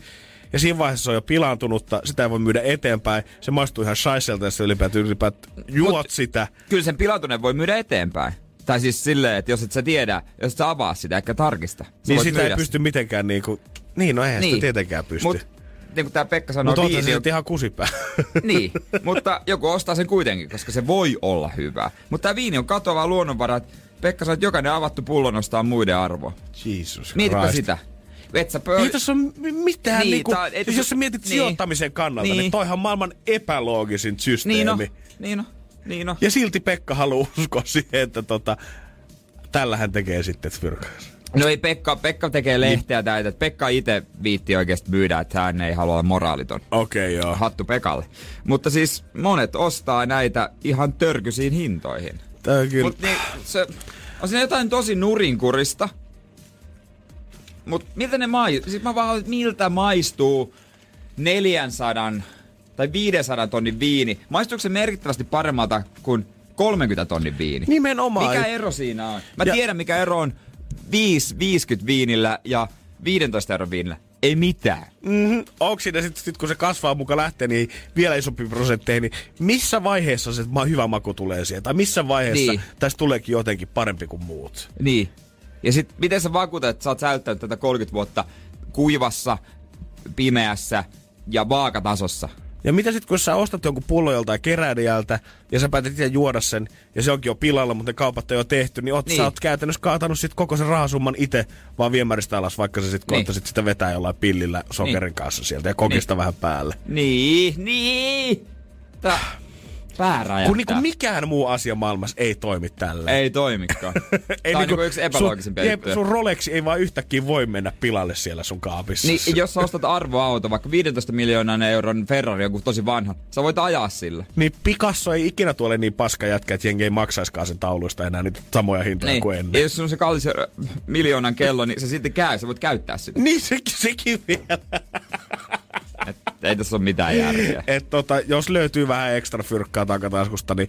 Ja siinä vaiheessa se on jo pilaantunutta, sitä ei voi myydä eteenpäin. Se maistuu ihan shaiselta ja sä ylipäätään, ylipäätään juot Mut- sitä. Kyllä sen pilaantuneen voi myydä eteenpäin. Tai siis silleen, että jos et sä tiedä, jos et sä avaa sitä, eikä tarkista. sä Niin sitä ei myydä pysty mitenkään niinku... Niin, no eihän niin. sitä tietenkään pysty. Mut, niin kuin tää Pekka sanoi, Mutta se on ihan kusipää. Niin, mutta joku ostaa sen kuitenkin, koska se voi olla hyvä. Mutta tämä viini on katoava luonnonvara. Pekka sanoi, että jokainen avattu pullo nostaa muiden arvoa. Jesus Mietipä Christ. sitä. Et sä pöl... Ei tässä ole mi- mitään Niin, niin, niinku, tää- tässä- jos sä mietit niin. sijoittamisen kannalta, niin. Niin. niin toihan on maailman epäloogisin systeemi. Niin no, niin no, niin no. Ja silti Pekka haluaa uskoa siihen, että tota, tällä hän tekee sitten fyrkkäys. No ei Pekka, Pekka tekee lehteä täytä. että Pekka itse viitti oikeasti myydä, että hän ei halua olla moraaliton. Okei, okay, joo. Hattu Pekalle. Mutta siis monet ostaa näitä ihan törkyisiin hintoihin. Tää on kyllä. Mutta niin, se, on siinä jotain tosi nurinkurista. Mutta miltä ne maistuu? Siis mä vaan, miltä maistuu 400 tai 500 tonnin viini? Maistuuko se merkittävästi paremmalta kuin 30 tonnin viini? Nimenomaan. Mikä ero siinä on? Mä Ja- tiedän, mikä ero on 5, 50 viinillä ja 15 euron viinillä. Ei mitään. Mm-hmm. Onko siinä sitten, sit, kun se kasvaa mukaan lähtee, niin vielä isompi prosentteihin, niin missä vaiheessa se hyvä maku tulee siihen? Tai missä vaiheessa niin. tästä tuleekin jotenkin parempi kuin muut? Niin. Ja sit miten sä vakuutat, että sä oot säilyttänyt tätä 30 vuotta kuivassa, pimeässä ja vaakatasossa? Ja mitä sitten, kun sä ostat jonkun pullon joltain keräilijältä ja sä päätät itse juoda sen ja se onkin jo pilalla, mutta ne kaupat on jo tehty, niin, oot, Niin. niin. sä oot käytännössä kaatanut sit koko sen rahasumman itse vaan viemäristä alas, vaikka sä sitten Niin. koittaisit sitä vetää jollain pillillä sokerin Niin. kanssa sieltä ja kokista Niin. vähän päälle. Niin, niin. Tää pää Kun niinku mikään muu asia maailmassa ei toimi tällä. Ei toimikaan. Tää on niinku yksi epäloogisimpia sun, juttuja. sun Rolexi ei vaan yhtäkkiä voi mennä pilalle siellä sun kaapissa. Niin, jos sä ostat arvoauto, vaikka 15 miljoonan euron Ferrari, joku tosi vanha, sä voit ajaa sillä. Niin Picasso ei ikinä tuole niin paska jätkä, että jengi ei maksaiskaan sen tauluista enää niitä samoja hintoja Niin. kuin Ja ennen. jos sulla on se kallis ö, miljoonan kello, niin se sitten käy, sä voit käyttää sitä. Niin sekin, sekin vielä. Ei tässä ole mitään järkeä. Et tota, jos löytyy vähän ekstra fyrkkaa takataskusta, niin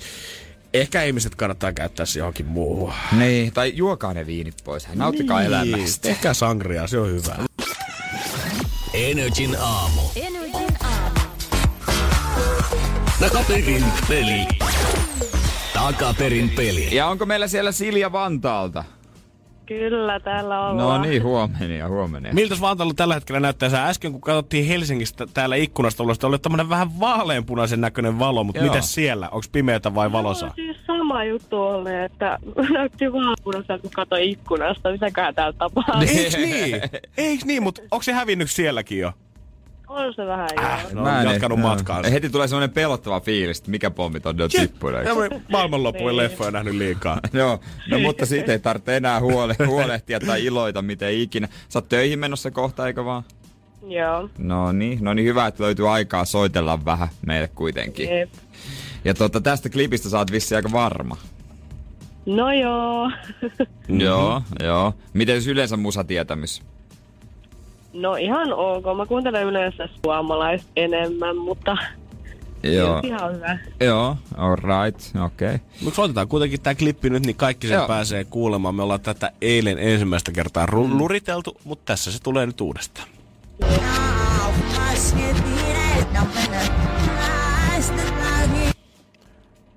ehkä ihmiset kannattaa käyttää se johonkin muuhun. Niin, tai juokaa ne viinit pois. Nauttikaa Niin, elämästä. Tehkää sangria, se on hyvä. Energin aamu. Energin aamu. Takaperin peli. Takaperin peli. Ja onko meillä siellä Silja Vantaalta? Kyllä, täällä ollaan. No niin, huomenia, huomenia. Miltä Vantaalla tällä hetkellä näyttää? Sä äsken kun katsottiin Helsingistä täällä ikkunasta ulos, oli tämmönen vähän vaaleanpunaisen näköinen valo, mutta Joo. mitä siellä? Onko pimeätä vai valosaa? No, siis sama juttu oli, että näytti vaapunassa, kun katsoi ikkunasta. Mitäköhän täällä tapahtuu? Eiks niin? Eiks niin, mutta onko se hävinnyt sielläkin jo? On se vähän Äh, joo. no, Mä en- jatkanut joo. matkaansa. Heti tulee semmoinen pelottava fiilis, että mikä pommi on jo tippunut. maailmanloppujen leffoja nähnyt liikaa. Joo, no mutta siitä ei tarvitse enää huole, huolehtia tai iloita miten ikinä. Sä oot töihin menossa kohta, eikö vaan? Joo. No niin, no niin hyvä, että löytyy aikaa soitella vähän meille kuitenkin. Jep. Ja tota, tästä klipistä sä oot vissi aika varma. No joo. Joo, joo. Miten yleensä musatietämys? No ihan ok. Mä kuuntelen yleensä suomalaista enemmän, mutta Joo, ihan hyvä. joo, alright, okei. Okay. Mutta soitetaan kuitenkin tämä klippi nyt, niin kaikki sen Joo. pääsee kuulemaan. Me ollaan tätä eilen ensimmäistä kertaa ru- luriteltu, mutta tässä se tulee nyt uudestaan.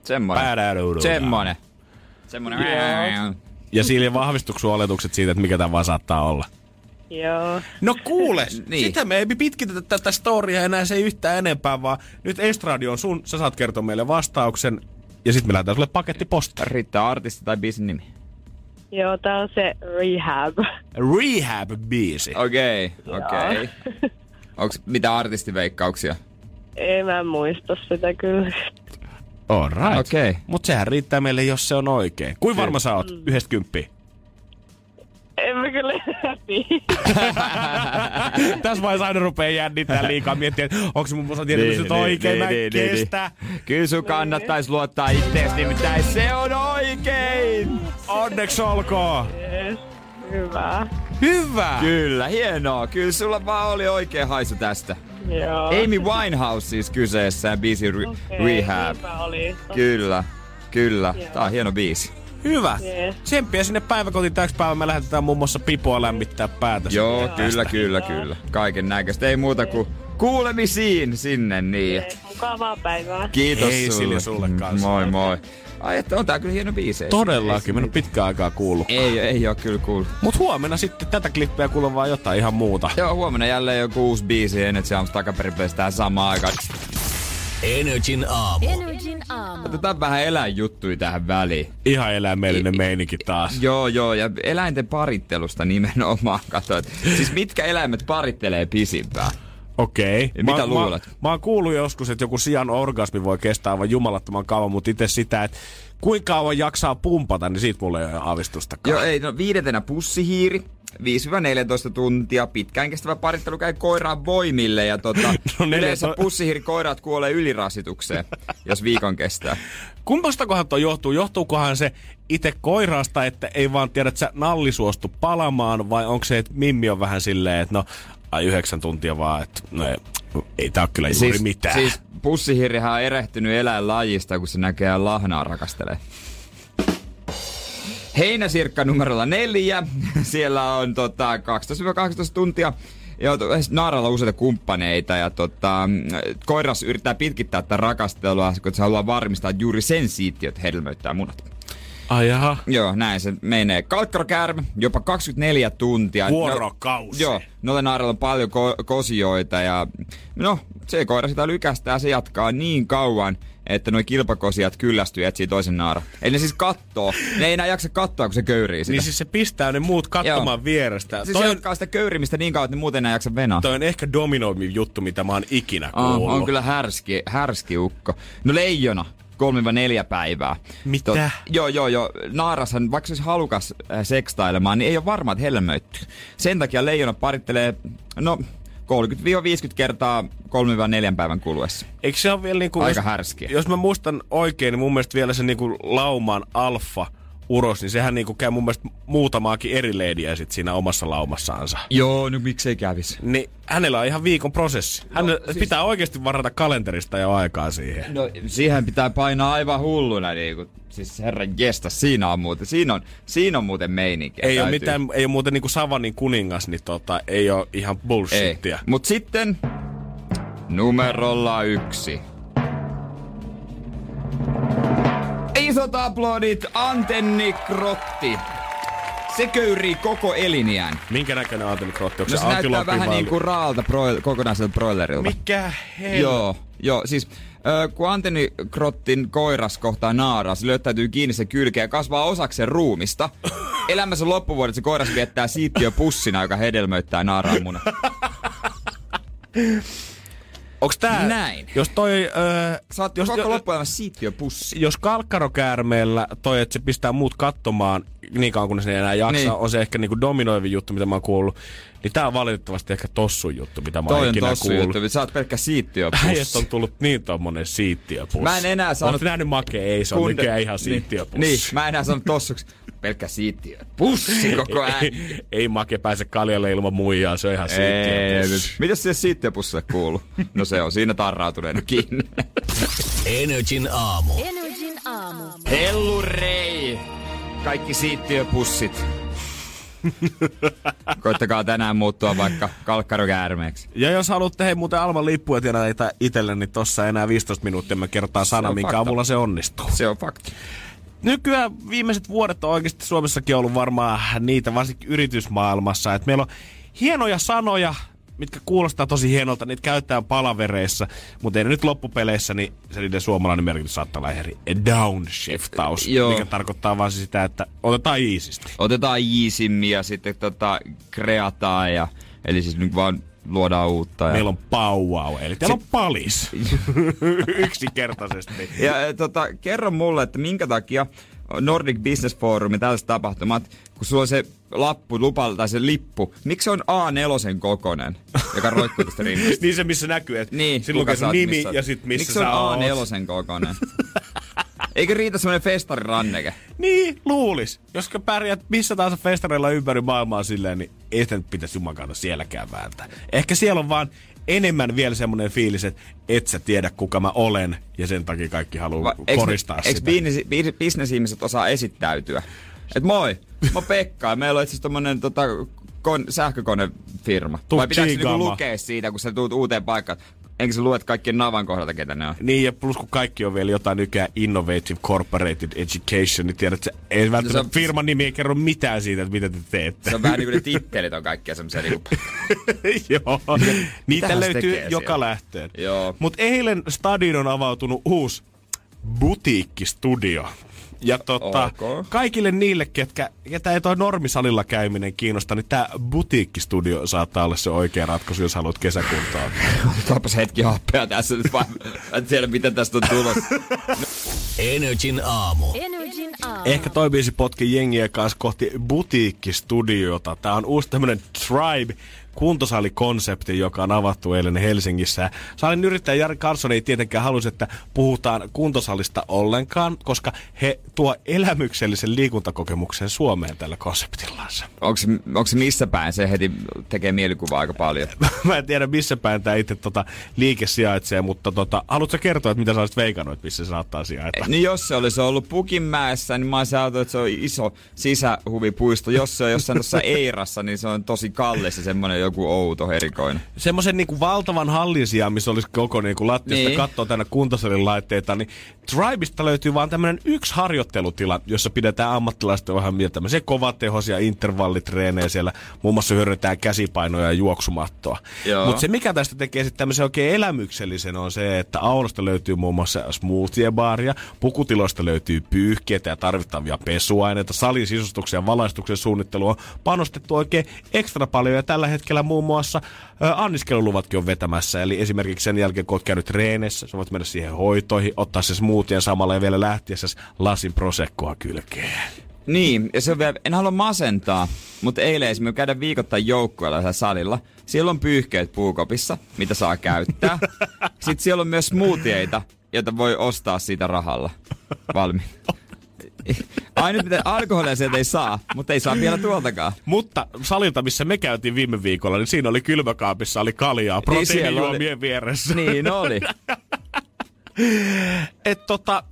Semmonen. Päädäädoudu. Semmonen. Semmonen. Ja Silja, vahvistuiko oletukset siitä, että mikä tämä vaan saattaa olla? Joo. No kuule, Niin. sitä me ei pitkitetä tätä storia enää se ei yhtään enempää, vaan nyt Estradio on sun, sä saat kertoa meille vastauksen, ja sitten me lähdetään sulle pakettiposta. Riittää artisti tai biisin nimi. Joo, tää on se Rehab. Rehab-biisi. Okei, okay, okei. Okay. Onks mitä artistiveikkauksia? Ei mä muista sitä kyllä. All right. Okei. Mut sehän riittää meille, jos se on oikein. Kuin varma sä oot? Yhdestä kymppiä. En mä kyllä tiedä. Tässä vaiheessa aina rupeaa jännittää liikaa miettiä, että onko se mun musa tietysti nyt oikein, mä en kestä. Kyllä sun kannattais luottaa ittees, nimittäin se on oikein! Onneksi olkoon. Yes. Hyvä. Hyvä. Kyllä, hienoa. Kyllä sulla vaan oli oikein haisu tästä. Joo. Amy Winehouse siis kyseessä biisi Re- Okei, Rehab. oli. Kyllä, kyllä. Joo. Tää on hieno biisi. Hyvä. Yes. Tsemppiä sinne päiväkotiin täksi päivän. Me lähetetään muun muassa Pipoa lämmittää päätä. Joo, sitten kyllä, kyllä, kyllä. Kaiken näköistä. Ei muuta kuin kuulemisiin sinne niin. Yes. Mukavaa päivää. Kiitos Ei, sulle. Sulle kanssa. Moi moi. Ai, että on tää kyllä hieno biisi. Todellakin, mä en ole pitkään aikaa kuullut. Ei, ei oo kyllä kuullut. Mut huomenna sitten tätä klippiä kuulee vaan jotain ihan muuta. Joo, huomenna jälleen joku uusi biisi Energy Arms takaperin tähän samaan aikaan. Energin aamu. Energin aamu. Otetaan vähän eläinjuttui tähän väliin. Ihan eläimellinen meininki taas. Joo, joo, ja eläinten parittelusta nimenomaan. Katsoit. Siis mitkä eläimet parittelee pisimpään? Okei. Ja mitä luulet? Mä, mä oon kuullut joskus, että joku sian orgasmi voi kestää aivan jumalattoman kauan, mutta itse sitä, että kuinka kauan jaksaa pumpata, niin siitä mulla ei ole aavistustakaan. Joo, ei, no viidentenä pussihiiri. 5-14 tuntia pitkään kestävä parittelu käy koiraan voimille ja tota, No neljä- yleensä pussihiirikoirat kuolee ylirasitukseen, jos viikon kestää. Kumpastakohan tuo johtuu? Johtuukohan se itse koirasta, että ei vaan tiedä, että sä nalli suostu palamaan, vai onko se, että Mimmi on vähän silleen, että no, ai yhdeksän tuntia vaan, että no ei, ei tää ole kyllä juuri siis, mitään. Siis pussihiirihän on erehtynyt eläinlajista, kun se näkee lahnaa rakastelee. Heinäsirkka numerolla neljä. Siellä on tota, 12-18 tuntia. Ja to- naaralla on useita kumppaneita ja tota, koiras yrittää pitkittää tätä rakastelua, kun se haluaa varmistaa, että juuri sen siittiöt hedelmöittää munat. Ai jaha. Joo, näin se menee. Kalkkarokäärme, jopa 24 tuntia. Vuorokausi. No, joo, noille naarilla on paljon ko- kosioita ja no, se koira sitä lykästää, se jatkaa niin kauan, että nuo kilpakosijat kyllästyy ja etsii toisen naara. Eli ne siis kattoo. Ne ei enää jaksa katsoa, kun se köyrii sitä. Niin siis se pistää ne muut katsomaan Joo. vierestä. siis toi, se on, jatkaa sitä köyrimistä niin kauan, että ne muuten enää jaksa venaa. toi on ehkä dominoivin juttu, mitä mä oon ikinä kuullut. on kyllä härski, härski ukko. No leijona. 3-4 päivää. Mitä? joo, joo, joo. Naarashan, vaikka se olisi halukas äh, sekstailemaan, niin ei ole varma, että helmöittyy. Sen takia leijona parittelee, no, 30-50 kertaa 3-4 päivän kuluessa. Eikö se ole vielä niinku... Aika jos, härskiä. Jos mä muistan oikein, niin mun mielestä vielä se niinku lauman alfa uros, niin sehän niinku käy mun mielestä muutamaakin eri leidiä sit siinä omassa laumassaansa. Joo, no miksei kävis? Niin hänellä on ihan viikon prosessi. Hän no, siis... pitää oikeasti varata kalenterista jo aikaa siihen. No siihen pitää painaa aivan hulluna niinku. Siis herran jesta, siinä on muuten, siinä on, siinä on muuten meininkiä. Ei ole, täytyy. mitään, ei ole muuten niinku Savanin kuningas, niin tota, ei ole ihan Ei. bullshittia. Mut sitten numerolla yksi. Isot aplodit Antenni Krotti. Se köyrii koko eliniään. Minkä näköinen antennikrotti? Onko No se, se näyttää vähän niin kuin raalta broil, kokonaiselta broilerilta. Mikä hel... Joo, joo, siis ö, kun antennikrottin koiras kohtaa naaraa, se löytäytyy kiinni se kylkeä ja kasvaa osaksi sen ruumista. Elämänsä loppuvuodet se koiras viettää siittiö pussina, joka hedelmöittää naaraan munat. Onks tää... Näin. Jos toi... Öö, Sä oot jos, koko jo- loppuelämä siittiö pussi. jos kalkkarokäärmeellä toi, että se pistää muut katsomaan niin kauan kun se ei enää jaksa, Niin. niin. on se ehkä niinku dominoivi juttu, mitä mä oon kuullut. Niin tää on valitettavasti ehkä tossu juttu, mitä mä oon Toi on ikinä tossu kuullut. juttu, sä oot pelkkä siittiö Äijät pussi. on tullut niin tommonen siittiöpussi. Mä en enää sano- Oot nähnyt make? Ei, se on Kunde- nykyään ihan niin, siittiöpussi. Niin, mä en enää sano tossuksi. Pelkkä siittiö. Pussi koko ajan. ei, ei make pääse kaljalle ilman muijaa, se on ihan nyt. Mitäs se siittiöpussille kuuluu? No se on siinä tarrautuneena kiinni. Energin aamu. Energin aamu. Hellurei! Kaikki siittiöpussit. Koittakaa tänään muuttua vaikka kalkkarokäärmeeksi. Ja jos haluatte hei muuten Alman lippuja tiedä itselle, niin tossa enää 15 minuuttia me kertaa sana, minkä avulla se onnistuu. Se on fakti. Nykyään viimeiset vuodet on oikeasti Suomessakin ollut varmaan niitä, varsinkin yritysmaailmassa, että meillä on hienoja sanoja, mitkä kuulostaa tosi hienolta, niitä käytetään palavereissa, mutta ei nyt loppupeleissä, niin se niiden suomalainen merkitys saattaa olla eri downshiftaus, Joo. mikä tarkoittaa vaan sitä, että otetaan iisisti. Otetaan iisimmin ja sitten tota, kreataan ja, eli siis nyt vaan luodaan uutta. Ja, Meillä on pauwau, eli täällä on palis. Yksinkertaisesti. ja e, tota, kerro mulle, että minkä takia Nordic Business Forum ja tällaiset tapahtumat, kun sulla on se lappu, lupa, tai se lippu, miksi se on A4 kokonen, joka roikkuu tästä rinnasta? niin se, missä näkyy, että Niin, siinä lukee nimi missä ja sitten missä Miksi se on oot. A4 kokonen? Eikö riitä semmonen festariranneke? Niin, luulis. Jos pärjät missä tahansa festareilla ympäri maailmaa silleen, niin ei sitä nyt pitäisi jumakauta sielläkään vääntää. Ehkä siellä on vaan enemmän vielä semmoinen fiilis, että et sä tiedä kuka mä olen, ja sen takia kaikki haluaa Va- eiks- koristaa eiks sitä. bi- bisnesihmiset osaa esittäytyä? Et moi, mä Pekka ja meillä on itse tommonen tota, kon, sähkökonefirma. Tuu Vai pitääkö niinku lukea siitä, kun sä tuut uuteen paikkaan? Enkä sä luet kaikkien navan kohdalta, ketä ne on? Niin, ja plus kun kaikki on vielä jotain nykyään Innovative Corporated Education, niin tiedät, että ei välttämättä No on- firman nimi ei kerro mitään siitä, että mitä te teette. Se on vähän niin kuin ne tittelit on kaikkia semmoisia niinku... Joo, niitä löytyy joka siellä? lähtöön. Joo. Mutta eilen stadion on avautunut uusi butiikkistudio. Ja tota, Ok. kaikille niille, ketkä, ketä ei toi normisalilla käyminen kiinnosta, niin tämä butiikkistudio saattaa olla se oikea ratkaisu, jos haluat kesäkuntoa. Otetaanpas hetki happea tässä nyt vaan. En tiedä, mitä tästä on tulossa. Energin aamu. Energin aamu. Ehkä toi biisi potki jengiä kanssa kohti butiikkistudiota. Tää on uusi tämmönen Tribe kuntosalikonsepti, joka on avattu eilen Helsingissä. Salin yrittäjä Jari Carson ei tietenkään halusi, että puhutaan kuntosalista ollenkaan, koska he tuo elämyksellisen liikuntakokemuksen Suomeen tällä konseptillansa. Onko se, missä päin? Se heti tekee mielikuvaa aika paljon. Mä en tiedä, missä päin tämä itse tota, liike sijaitsee, mutta tota, haluatko kertoa, että mitä sä olisit veikannut, että missä se saattaa sijaita? Niin jos se olisi ollut Pukinmäessä, niin mä olisin ajatellut, että se on iso sisähuvipuisto. Jos se on jossain tuossa Eirassa, niin se on tosi kallis ja semmoinen joku outo erikoinen. semmoisen niinku valtavan hallin sijaan, missä olisi koko niinku lattiasta niin. Niin. katsoa tänne kuntosalin laitteita, niin Tribeista löytyy vaan tämmöinen yksi harjoittelutila, jossa pidetään ammattilaisten vähän mieltä tämmöisiä kovatehoisia intervallitreenejä siellä. Muun muassa hyödynnetään käsipainoja ja juoksumattoa. Mutta se, mikä tästä tekee sitten tämmöisen oikein elämyksellisen, on se, että aulasta löytyy muun muassa smoothie-baaria, pukutiloista löytyy pyyhkeitä ja tarvittavia pesuaineita, salin sisustuksen ja valaistuksen suunnittelu on panostettu oikein ekstra paljon ja tällä hetkellä muun muassa anniskeluluvatkin on vetämässä. Eli esimerkiksi sen jälkeen, kun olet käynyt treeneissä, sä voit mennä siihen hoitoihin, ottaa se smoothien samalla ja vielä lähtiessä lasin prosekkoa kylkeen. Niin, ja se on vielä, en halua masentaa, mutta eilen esimerkiksi käydään viikoittain joukkueella siellä salilla. Siellä on pyyhkeet puukopissa, mitä saa käyttää. Sitten siellä on myös smoothieita, joita voi ostaa siitä rahalla. Valmi. Ainut mitä alkoholia sieltä ei saa, mutta ei saa vielä tuoltakaan. Mutta salilta, missä me käytiin viime viikolla, niin siinä oli kylmäkaapissa, oli kaljaa, Niin proteiinijuomien oli. vieressä. Niin oli. Et tota,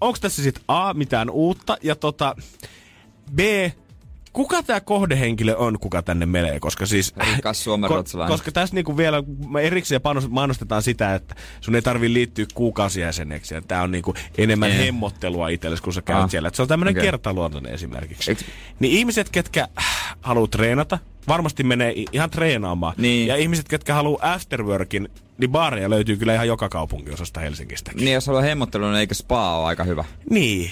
onko tässä sitten A, mitään uutta, ja tota, B, kuka tämä kohdehenkilö on, kuka tänne menee, koska siis... Rikas suomenruotsalainen. koska tässä niinku vielä erikseen panos- mainostetaan sitä, että sun ei tarvi liittyä kuukausijäseneksi. Ja tää on niinku enemmän Ei. hemmottelua itsellesi, kun sä käyt Ah. siellä. Et se on tämmönen Okei. kertaluontoinen esimerkiksi. Eiks- Niin ihmiset, ketkä haluaa treenata, varmasti menee ihan treenaamaan. Niin. Ja ihmiset, ketkä haluaa afterworkin, niin baareja löytyy kyllä ihan joka kaupunkiosasta Helsingistä. Niin, jos haluaa hemmottelua, niin eikö spa ole aika hyvä? Niin.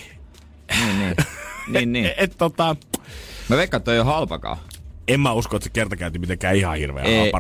Niin, niin. niin, niin. Et, tota, Mä veikkaan, että toi ei ole halpakaan. en mä usko, että se kertakäynti mitenkään ihan hirveä Ei,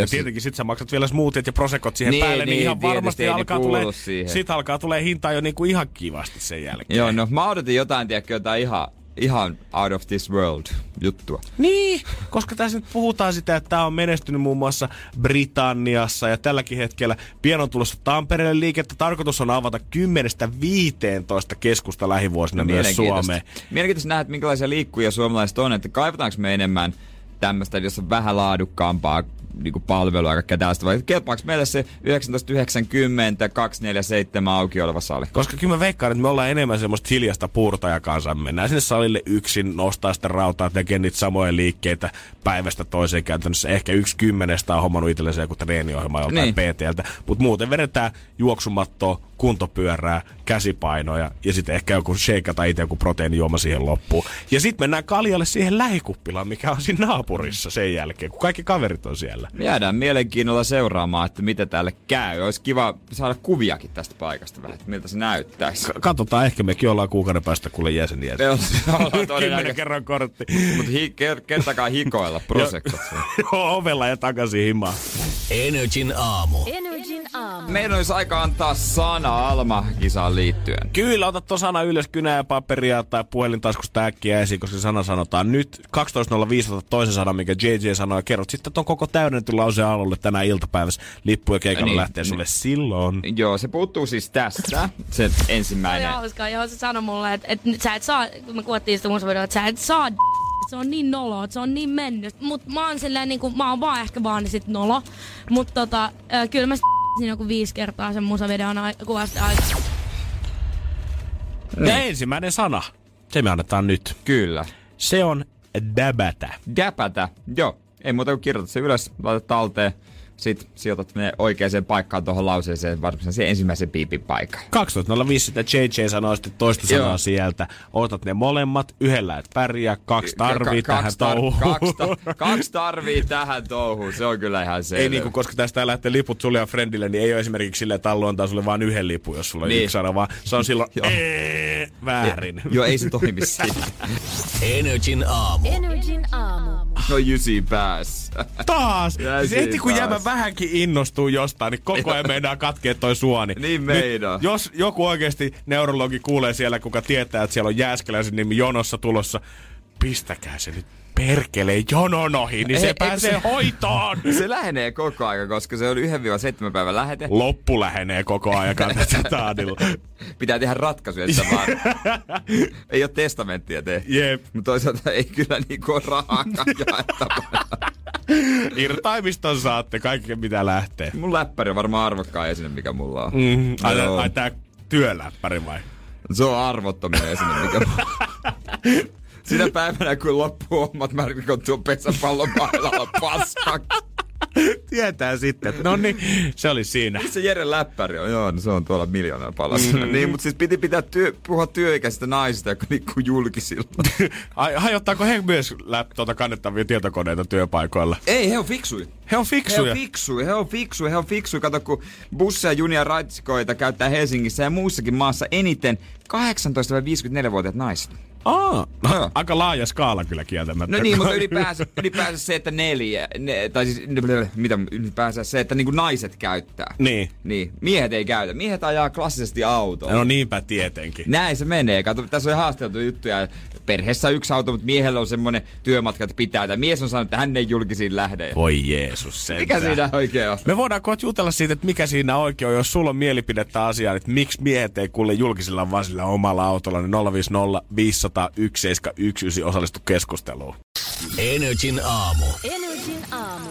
Ja tietenkin sit sä maksat vielä smoothiet ja prosekot siihen Niin, päälle, niin, niin, ihan varmasti alkaa tulee, siihen. sit alkaa tulee hintaa jo niinku ihan kivasti sen jälkeen. Joo, no mä odotin jotain, tiedätkö, jotain ihan, ihan out of this world juttua. Niin, koska tässä nyt puhutaan sitä, että tämä on menestynyt muun muassa Britanniassa ja tälläkin hetkellä pian on tulossa Tampereelle liikettä. Tarkoitus on avata 10-15 keskusta lähivuosina myös Mielenkiintoista. Suomeen. Mielenkiintoista nähdä, että minkälaisia liikkuja suomalaiset on, että kaivataanko me enemmän tämmöistä, jos on vähän laadukkaampaa niin kuin palvelua ja kaikkea tällaista, vai kelpaako meille se 1990 247 auki oleva sali? Koska kyllä mä veikkaan, että me ollaan enemmän semmoista hiljasta puurtajakansaa. Mennään sinne salille yksin, nostaa sitä rautaa, tekee niitä samoja liikkeitä päivästä toiseen käytännössä. Ehkä yksi kymmenestä on hommannut itselleen joku treeniohjelma joltain Niin. PTltä. Mutta muuten vedetään juoksumattoa, kuntopyörää, käsipainoja ja sitten ehkä joku shake tai itse joku proteiinijuoma siihen loppuun. Ja sitten mennään kaljalle siihen lähikuppilaan, mikä on siinä naapurissa sen jälkeen, kun kaikki kaverit on siellä. Me jäädään mielenkiinnolla seuraamaan, että mitä täällä käy. Olisi kiva saada kuviakin tästä paikasta vähän, että miltä se näyttäisi. K- katsotaan, ehkä mekin ollaan kuukauden päästä kuule jäseniä. Me ollaan todennäköisesti, kerran kortti. mutta hi- ker- kertakaan hikoilla prosekot. Joo, ovella ja takaisin himaan. Energin aamu. Energin aamu. Meidän olisi aika antaa sana Alma-kisaan liittyen. Kyllä, ota tuon sana ylös kynää ja paperia tai puhelintaskusta äkkiä esiin, koska se sana sanotaan nyt. 12.05 ota toisen sanan, mikä JJ sanoi, ja kerrot sitten ton koko täydennetty lauseen alulle tänä iltapäivässä. Lippu ja keikalla Niin, lähtee sulle silloin. Joo, se puuttuu siis tästä, se Oli ensimmäinen. hauskaa, joo, se sanoi mulle, että, että sä et saa, kun me kuvattiin sitä musavideoa, että sä et saa se on niin nolo, että se on niin mennyt. Mut mä oon silleen niinku, mä oon vaan ehkä vaan sit nolo. Mut tota, ö, kyllä mä siinä joku viisi kertaa sen musavideon kuvasta aikaa. Ja ensimmäinen sana, se me annetaan nyt. Kyllä. Se on däbätä. Däpätä. Joo. Ei muuta kuin kirjoita se ylös, laita talteen. Sit sijoitat ne oikeaan paikkaan tuohon lauseeseen, varsinkin sen ensimmäisen piipin paikkaan. 12.05 sitä JJ sanoo sitten toista Joo. sanaa sieltä. Otat ne molemmat, yhdellä et pärjää, kaksi tarvii Ka- tähän kaksi tar- touhuun. Kaksi, ta- kaksi tarvii tähän touhuun, se on kyllä ihan selvä. Ei niinku, koska tästä lähtee liput sulle ja friendille, niin ei ole esimerkiksi silleen, että Allu antaa sulle vain yhden lipun, jos sulla on Niin. yksi sana, vaan se on silloin Joo. ee, väärin. Joo, ei se toimi. Energin aamu. Energin aamu. No jysi päässä. Taas! Ja Siis heti kun jäämä vähänkin innostuu jostain, niin koko ajan meinaa katkea toi suoni. Niin Nyt, meinaa. jos joku oikeasti neurologi kuulee siellä, kuka tietää, että siellä on Jääskeläisen nimi jonossa tulossa, pistäkää se nyt perkeleen jonon ohi, niin Ei, se eikö pääsee se- hoitoon! Se lähenee koko ajan, koska se on 1-7 päivän lähete. Loppu lähenee koko ajan taadilla. Pitää tehdä ratkaisuja, että vaan ei ole testamenttia tehty. Jep. Mutta toisaalta ei kyllä niinku ole rahaakaan jaettavana. Irtaimiston saatte kaiken mitä lähtee. Mun läppäri on varmaan arvokkaan esine, mikä mulla on. Mm, ai, ai tää työläppäri vai? Se on arvottominen esine, mikä mulla on. Sinä päivänä, kun loppuu hommat, mä rikon tuon pesäpallon paskaksi. Tietää sitten. No niin, se oli siinä. Se Jere läppäri on, joo, no se on tuolla miljoonaa palassa. Mm. Niin, mutta siis piti pitää työ, puhua työikäisistä naisista, jotka liikkuu julkisilla. Ai, hajottaako he myös läp, tuota kannettavia tietokoneita työpaikoilla? Ei, he on fiksuja. He on He fiksuja. on fiksuja, he on fiksuja, he on fiksuja. Kato, kun busseja, junia, raitsikoita käyttää Helsingissä ja muussakin maassa eniten 18-54-vuotiaat naiset. Aa, no, aika laaja skaala kyllä kieltämättä. No niin, mutta ylipäänsä, ylipäänsä se, että neljä, ne, tai siis, mitä, ylipäänsä se, että niinku naiset käyttää. Niin. Niin, miehet ei käytä. Miehet ajaa klassisesti autoa. No niinpä tietenkin. Näin se menee. Kato, tässä on haasteltu juttuja. Perheessä on yksi auto, mutta miehellä on semmoinen työmatka, että pitää. Tai mies on sanonut, että hän ei julkisiin lähde. Voi Jeesus sentään. Mikä siinä oikein on? Me voidaan kohta jutella siitä, että mikä siinä oikein on, jos sulla on mielipidettä asiaan, että miksi miehet ei kuule julkisilla vaan sillä omalla autolla, niin 050 501 719 osallistu keskusteluun. Energin aamu. Energin aamu.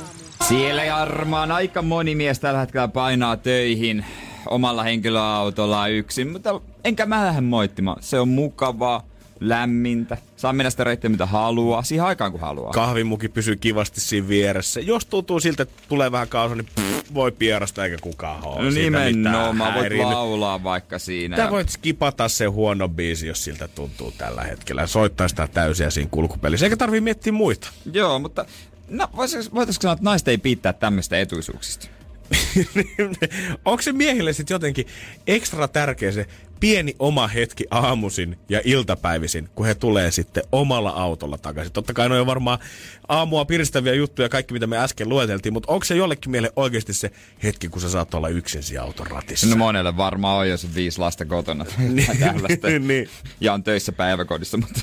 Siellä Jarmaan aika moni mies tällä hetkellä painaa töihin omalla henkilöautolla yksin, mutta enkä mä lähde moittimaan. Se on mukavaa, lämmintä, saa mennä sitä reittiä mitä haluaa, siihen aikaan kun haluaa. Kahvimuki pysyy kivasti siinä vieressä. Jos tuntuu siltä, että tulee vähän kausa, niin pff, voi pierasta eikä kukaan ole. no nimenomaan, voit laulaa vaikka siinä. Tää voit skipata se huono biisi, jos siltä tuntuu tällä hetkellä. Soittaa sitä täysiä siinä kulkupelissä. Eikä tarvii miettiä muita. Joo, mutta no, voitaisiko sanoa, että naiset ei piittää tämmöistä etuisuuksista? Onko se miehille sitten jotenkin ekstra tärkeä se pieni oma hetki aamuisin ja iltapäivisin, kun he tulee sitten omalla autolla takaisin? Totta kai ne on varmaan aamua piristäviä juttuja, kaikki mitä me äsken lueteltiin, mutta onko se jollekin miehelle oikeasti se hetki, kun sä saat olla yksin siinä auton ratissa? No monelle varmaan on, jos on viisi lasta kotona. tai tällaista. niin. Ja on töissä päiväkodissa. Mutta,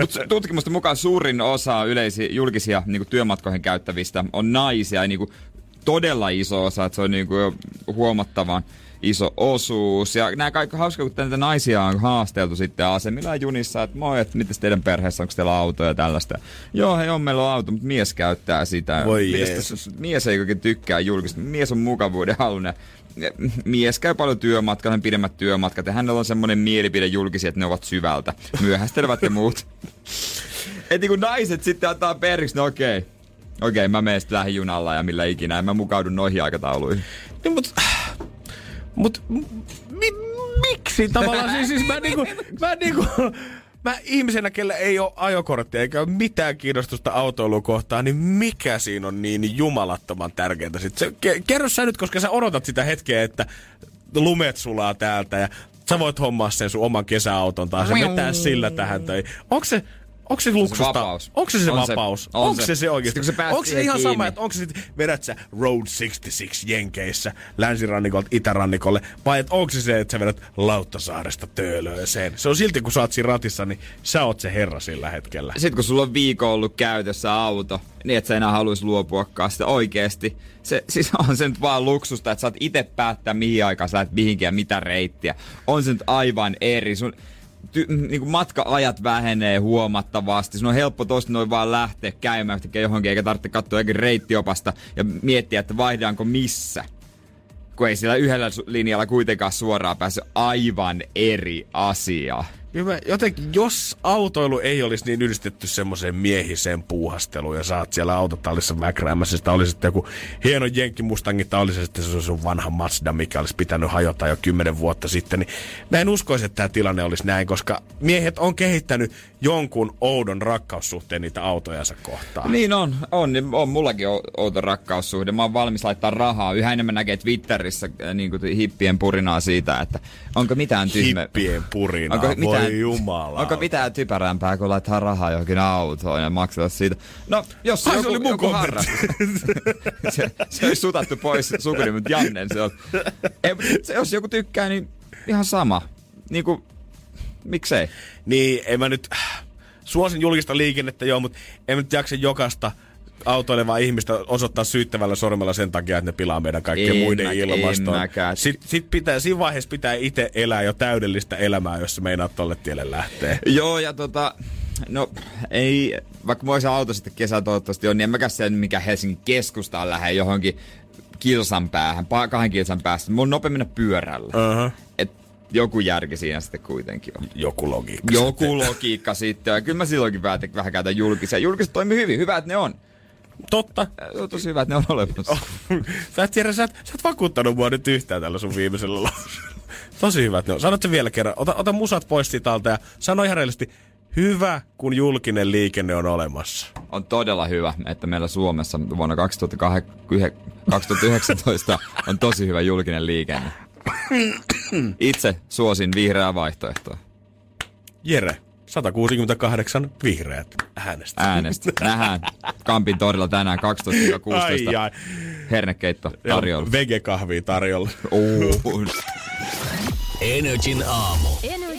mutta tutkimusten mukaan suurin osa yleisiä julkisia niin työmatkoihin käyttävistä on naisia. Niin kuin, todella iso osa, että se on niin kuin, huomattavan iso osuus. Ja nämä kaikki hauska, kun näitä naisia on haasteltu sitten asemilla ja junissa, että moi, että mitäs teidän perheessä, onko teillä auto ja tällaista. Joo, hei on, meillä on auto, mutta mies käyttää sitä. Voi Mites mies ei oikein tykkää julkista. Mies on mukavuuden halunen. Mies käy paljon työmatkalla, hän pidemmät työmatkat ja hänellä on semmoinen mielipide julkisia, että ne ovat syvältä. Myöhästelevät ja muut. Et niin kun naiset sitten antaa periksi, no okei. Okei, mä menen sitten lähijunalla ja millä ikinä. En mä mukaudun noihin aikatauluihin. Niin, mut, mut mi, miksi tavallaan? siis, siis mä niinku, mä niinku, mä ihmisenä, kellä ei ole ajokorttia eikä ole mitään kiinnostusta autoilua kohtaan, niin mikä siinä on niin jumalattoman tärkeää? Sit se, ke, kerro sä nyt, koska sä odotat sitä hetkeä, että lumet sulaa täältä ja sä voit hommaa sen sun oman kesäauton taas ja vetää sillä tähän. Tai, onko se, Onko se luksusta? vapaus. Onko se se On se- vapaus? on onko se. se se oikeasti? Sitten sä pääset Onko se ihan kiinni. sama, että onko se sitten, vedät sä Road 66 Jenkeissä länsirannikolta itärannikolle, vai että onko se se, että sä vedät Lauttasaaresta Töölööseen? Se on silti, kun sä oot siinä ratissa, niin sä oot se herra sillä hetkellä. Sitten kun sulla on viikon ollut käytössä auto, niin et sä enää haluaisi luopuakaan sitä oikeesti. Se, siis on se nyt vaan luksusta, että saat itse päättää mihin aikaan sä lähdet mihinkin ja mitä reittiä. On se nyt aivan eri. Sun ty, niin kuin matka-ajat vähenee huomattavasti. Sun on helppo tosta noin vaan lähteä käymään johonkin, eikä tarvitse katsoa jokin reittiopasta ja miettiä, että vaihdaanko missä. Kun ei sillä yhdellä linjalla kuitenkaan suoraan pääse aivan eri asia. Kyllä mä jotenkin, jos autoilu ei olisi niin yhdistetty semmoiseen miehiseen puuhasteluun ja saat siellä autotallissa mäkräämässä, sitä olisi sitten joku hieno Jenkki Mustangi tai olisi sitten se sun vanha Mazda, mikä olisi pitänyt hajota jo kymmenen vuotta sitten, niin mä en uskoisi, että tämä tilanne olisi näin, koska miehet on kehittänyt jonkun oudon rakkaussuhteen niitä autojansa kohtaan. Niin on, on, niin on mullakin outo rakkaussuhde. Mä oon valmis laittaa rahaa. Yhä enemmän näkee Twitterissä äh, niin kuin hippien purinaa siitä, että onko mitään tyhmä... Hippien purinaa, Onko voi mitään, jumala. Onko mitään typerämpää, kun laittaa rahaa johonkin autoon ja maksaa siitä? No, jos se, Ai, se joku, oli mun joku se, se olisi sutattu pois sukuni, mutta Jannen se on. Ei, se, jos joku tykkää, niin ihan sama. Niin kuin, miksei? Niin, en mä nyt... Suosin julkista liikennettä joo, mutta en mä nyt jaksa jokaista autoilevaa ihmistä osoittaa syyttävällä sormella sen takia, että ne pilaa meidän kaikkien En muiden mä- ilmastoon. Sitten sit pitää, siinä vaiheessa pitää itse elää jo täydellistä elämää, jos se meinaa tolle tielle lähteä. Joo, ja tota, no ei, vaikka mä olisin auto sitten kesä toivottavasti on, niin en mäkään sen mikä Helsingin keskustaan lähde johonkin kilsan päähän, kahden kilsan päästä. On nopea mennä pyörällä. Uh-huh. Et joku järki siinä sitten kuitenkin on. Joku logiikka. Joku logiikka sitten. Ja kyllä mä silloinkin vähän, vähän käytän julkisia. Julkiset toimii hyvin. Hyvä, että ne on. Totta. On tosi hyvä, että ne on olemassa. Sä et tiedä, sä et, sä et vakuuttanut mua nyt yhtään tällä sun viimeisellä lauseella. Tosi hyvät ne on. Sanot se vielä kerran. Ota, ota musat pois siitä alta ja sano ihan reellisesti, hyvä, kun julkinen liikenne on olemassa. On todella hyvä, että meillä Suomessa vuonna 2019 on tosi hyvä julkinen liikenne. Itse suosin vihreää vaihtoehtoa. Jere, 168 vihreät äänestä. Äänestä. Nähdään Kampin torilla tänään 12-16 Ai, ai. hernekeitto tarjolla. Vegekahvia tarjolla. Oh. Energin aamu. Aamu.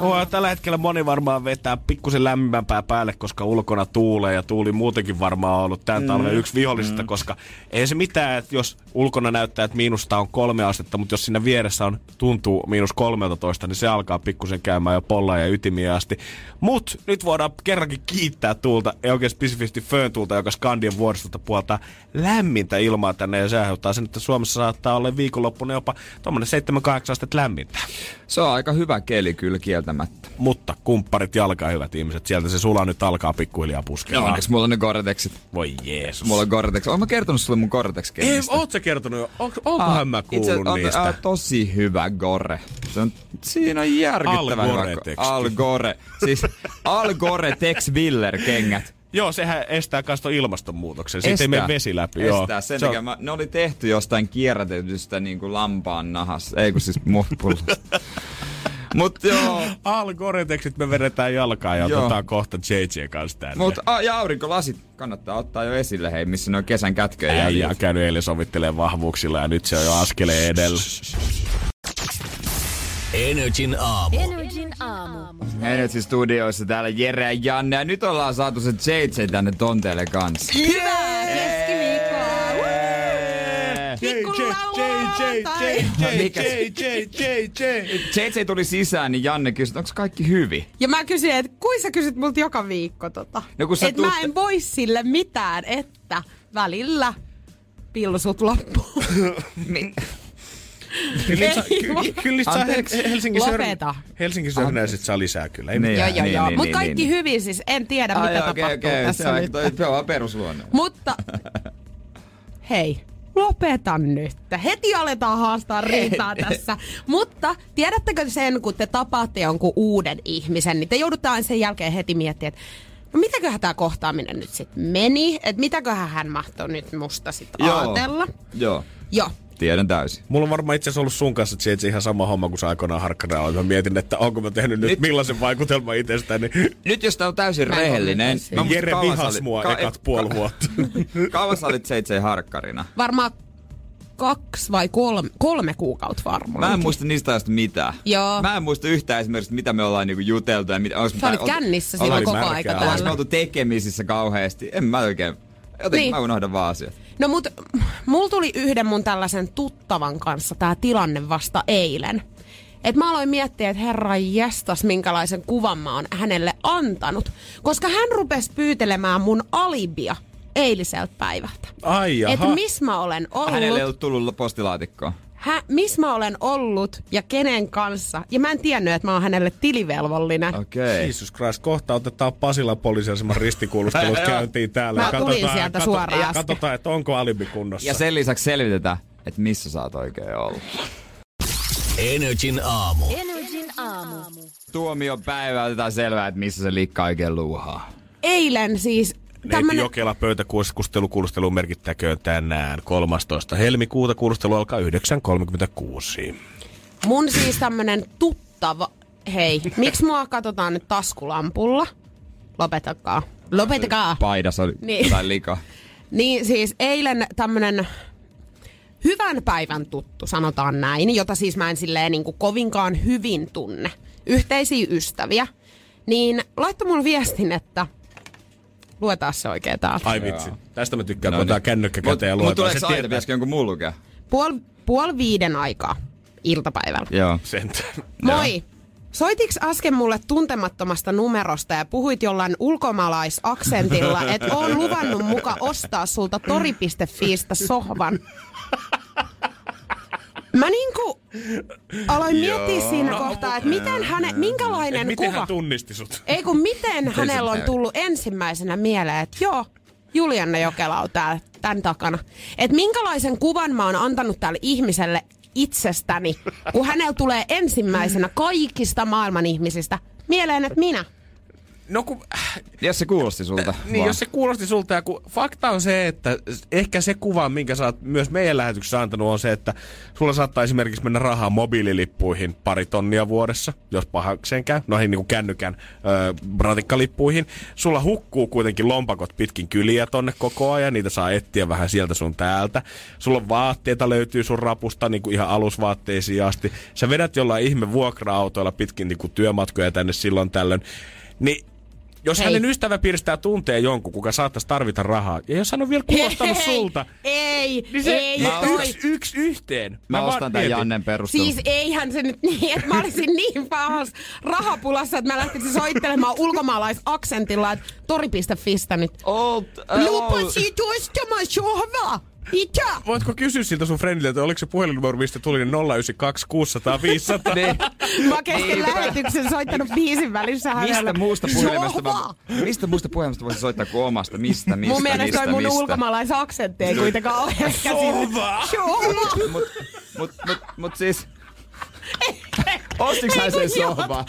Oh, tällä hetkellä moni varmaan vetää pikkusen lämpimämpää päälle, koska ulkona tuulee ja tuuli muutenkin varmaan on ollut tämän mm. talven yksi vihollisista, mm. koska ei se mitään, että jos ulkona näyttää, että miinusta on kolme astetta, mutta jos siinä vieressä on tuntuu miinus 13, niin se alkaa pikkusen käymään jo polla ja ytimiä asti. Mut nyt voidaan kerrankin kiittää tuulta, ei oikein spesifisti föön tuulta, joka Skandien vuoristolta puoltaa lämmintä ilmaa tänne ja se aiheuttaa sen, että Suomessa saattaa olla viikonloppuna jopa tuommoinen 7-8 astetta lämmintä. Se on aika hyvä keli kyllä kieltämättä. Mutta kumpparit jalkaa hyvät ihmiset, sieltä se sula nyt alkaa pikkuhiljaa Ja puskella. onneksi mulla on ne Gore-Texit. Voi Jeesus. Mulla on Gore-Tex. Oon mä kertonut sulle mun Gore-Tex Ei, oot sä kertonut jo? On, onkohan mä itse kuullut on, niistä? Ää, tosi hyvä Gore. Se on, siinä on järkyttävän Al. Gore-teksti. Al Gore. Siis Al Gore Tex Willer kengät. Joo, sehän estää ton ilmastonmuutoksen. Siitä ei mene vesi läpi. Estää. Joo. Sen Se on- takia mä, ne oli tehty jostain kierrätetystä niin kuin lampaan nahasta. Ei kun siis muhpullosta. Mut joo. Al Gore-tekstit me vedetään jalkaan ja Joo. otetaan kohta JJ kanssa tänne. Mut a, ja aurinkolasit kannattaa ottaa jo esille, hei, missä ne on kesän kätköjä Äijä jäljellä. on käynyt eilen sovittelemaan vahvuuksilla ja nyt se on jo askeleen edellä. Energin aamu. Energin aamu. Energy Studioissa täällä Jere ja Janne. Ja nyt ollaan saatu se JJ tänne tonteelle kanssa. Hyvää keskiviikkoa! JJ tuli sisään, niin Janne kysyi, onko kaikki hyvin? Ja mä kysyin, että kuin sä kysyt multa joka viikko tota. No kun sä Et mä tuut- en voi sille mitään, että välillä pilsut loppuu. Kyllä, ky- kyllä Helsingin Lopeta. Helsingin sörnäiset saa lisää kyllä. Ei Niin. joo, joo, niin, joo. niin, Mut niin, kaikki niin. hyvin siis. En tiedä, Ai, mitä okei, tapahtuu okei, tässä se on, nyt. toi, se on vaan perusluonne. Mutta hei, lopeta nyt. Heti aletaan haastaa riitaa tässä. Mutta tiedättekö sen, kun te tapaatte jonkun uuden ihmisen, niin te joudutte aina sen jälkeen heti miettimään, että no mitäköhän tämä kohtaaminen nyt sitten meni, että mitäköhän hän mahtoi nyt musta sitten ajatella. Joo, Joo. Tiedän täysin. Mulla on varmaan itse asiassa ollut sun kanssa JJ ihan sama homma kuin sä aikoinaan harkkana olit. Mä mietin, että onko mä tehnyt nyt, Nyt- millaisen vaikutelman itsestäni. Nyt jos tää on täysin Mä en rehellinen. mä Jere vihas olit- mua ka- ekat puoli vuotta. Kauan sä olit JJ harkkarina? Varmaan kaksi vai kolme, kolme kuukautta varmaan. Mä en muista niistä ajasta mitään. Joo. Mä en muista yhtään esimerkiksi, mitä me ollaan niinku juteltu ja mitä... Sä olit kännissä silloin oli koko märkää. aika Ollaan Ollaanko me täällä. oltu tekemisissä kauheasti? En mä oikein... Jotenkin niin. mä unohdan vaan asiat. No mut mulla tuli yhden mun tällaisen tuttavan kanssa tää tilanne vasta eilen. Et mä aloin miettiä, että herra jestas, minkälaisen kuvan mä oon hänelle antanut. Koska hän rupesi pyytelemään mun alibia eiliseltä päivältä. Ai jaha. Että missä mä olen ollut. Hänelle ei ollut tullut postilaatikkoa. Hä, missä mä olen ollut ja kenen kanssa. Ja mä en tiennyt, että mä oon hänelle tilivelvollinen. Okei. Jesus Christ, kohta otetaan Pasila poliisiaseman ristikuulustelut käyntiin täällä. Mä tulin sieltä suoraan äsken. katsotaan, että onko alibi kunnossa. Ja sen lisäksi selvitetään, että missä sä oot oikein ollut. Energin aamu. Energin aamu. Tuomiopäivä otetaan selvää, että missä se liikka oikein luuhaa. Eilen siis tämmönen... Jokela pöytäkuulustelu kuulustelu merkittäköön tänään 13. helmikuuta. Kuulustelu alkaa 9.36. Mun siis tämmönen tuttava... Hei, miksi mua katsotaan nyt taskulampulla? Lopetakaa. Lopetakaa. Paidassa oli Niin. jotain likaa. Niin siis eilen tämmönen hyvän päivän tuttu, sanotaan näin, jota siis mä en silleen niin kuin kovinkaan hyvin tunne. Yhteisiä ystäviä. Niin laittoi mulle viestin, että luetaan se oikein täältä. Ai vitsi. Tästä mä tykkään, No kun niin. kännykkä Mut, käteen ja luetaan. tuleeko Se se aina, pitäisikö jonkun muun lukea? Puol, puol viiden aikaa iltapäivällä. Joo. sentään. Moi! Soitiks äsken mulle tuntemattomasta numerosta ja puhuit jollain ulkomaalaisaksentilla, että oon luvannut muka ostaa sulta tori.fiistä sohvan? Mä niinku aloin miettiä siinä kohtaa, että miten häne, minkälainen Et miten kuva... hän tunnisti sut? Ei kun miten hänellä on tullut ensimmäisenä mieleen, että joo, Julianne Jokela on täällä, tämän takana. Että minkälaisen kuvan mä oon antanut tälle ihmiselle itsestäni, kun hänellä tulee ensimmäisenä kaikista maailman ihmisistä mieleen, että minä. No kun, Jos se kuulosti sulta. niin vaan. jos se kuulosti sulta, ja kun fakta on se, että ehkä se kuva, minkä sä oot myös meidän lähetyksessä antanut, on se, että sulla saattaa esimerkiksi mennä rahaa mobiililippuihin pari tonnia vuodessa, jos pahakseen käy, noihin niin kuin kännykän ö, ratikkalippuihin. Sulla hukkuu kuitenkin lompakot pitkin kyliä tonne koko ajan, niitä saa etsiä vähän sieltä sun täältä. Sulla on vaatteita löytyy sun rapusta niin kuin ihan alusvaatteisiin asti. Sä vedät jollain ihme vuokra-autoilla pitkin niin kuin työmatkoja tänne silloin tällöin. Niin jos Hei. hänen ystäväpiiristään tuntee jonkun, kuka saattaisi tarvita rahaa, ja jos hän on vielä kuulostanut Hei, sulta, Ei, niin se ei, niin toi. yksi, yksi yhteen. Mä, vaan ostan mietin. Jannen perustelun. Siis eihän se nyt niin, että mä olisin niin pahas rahapulassa, että mä lähtisin soittelemaan ulkomaalaisaksentilla, että tori.fistä nyt. Old, Lupasit ostamaan sohvaa! Mitä? Voitko kysyä siltä sun friendiltä, että oliko se puhelinnumero, mistä tuli ne 092 600 500? niin. Mä oon kesken lähetyksen soittanut biisin välissä Mistä hänelle. muusta puhelimesta, mä, mistä muusta puhelimesta voisi soittaa kuin omasta? Mistä, mistä, Mun mielestä mistä, toi mun mistä? ulkomaalaisaksentti ei kuitenkaan ole ehkä Sohva! Sohva! Mut, mut, mut, mut siis... Ostiks hän sen sohvan?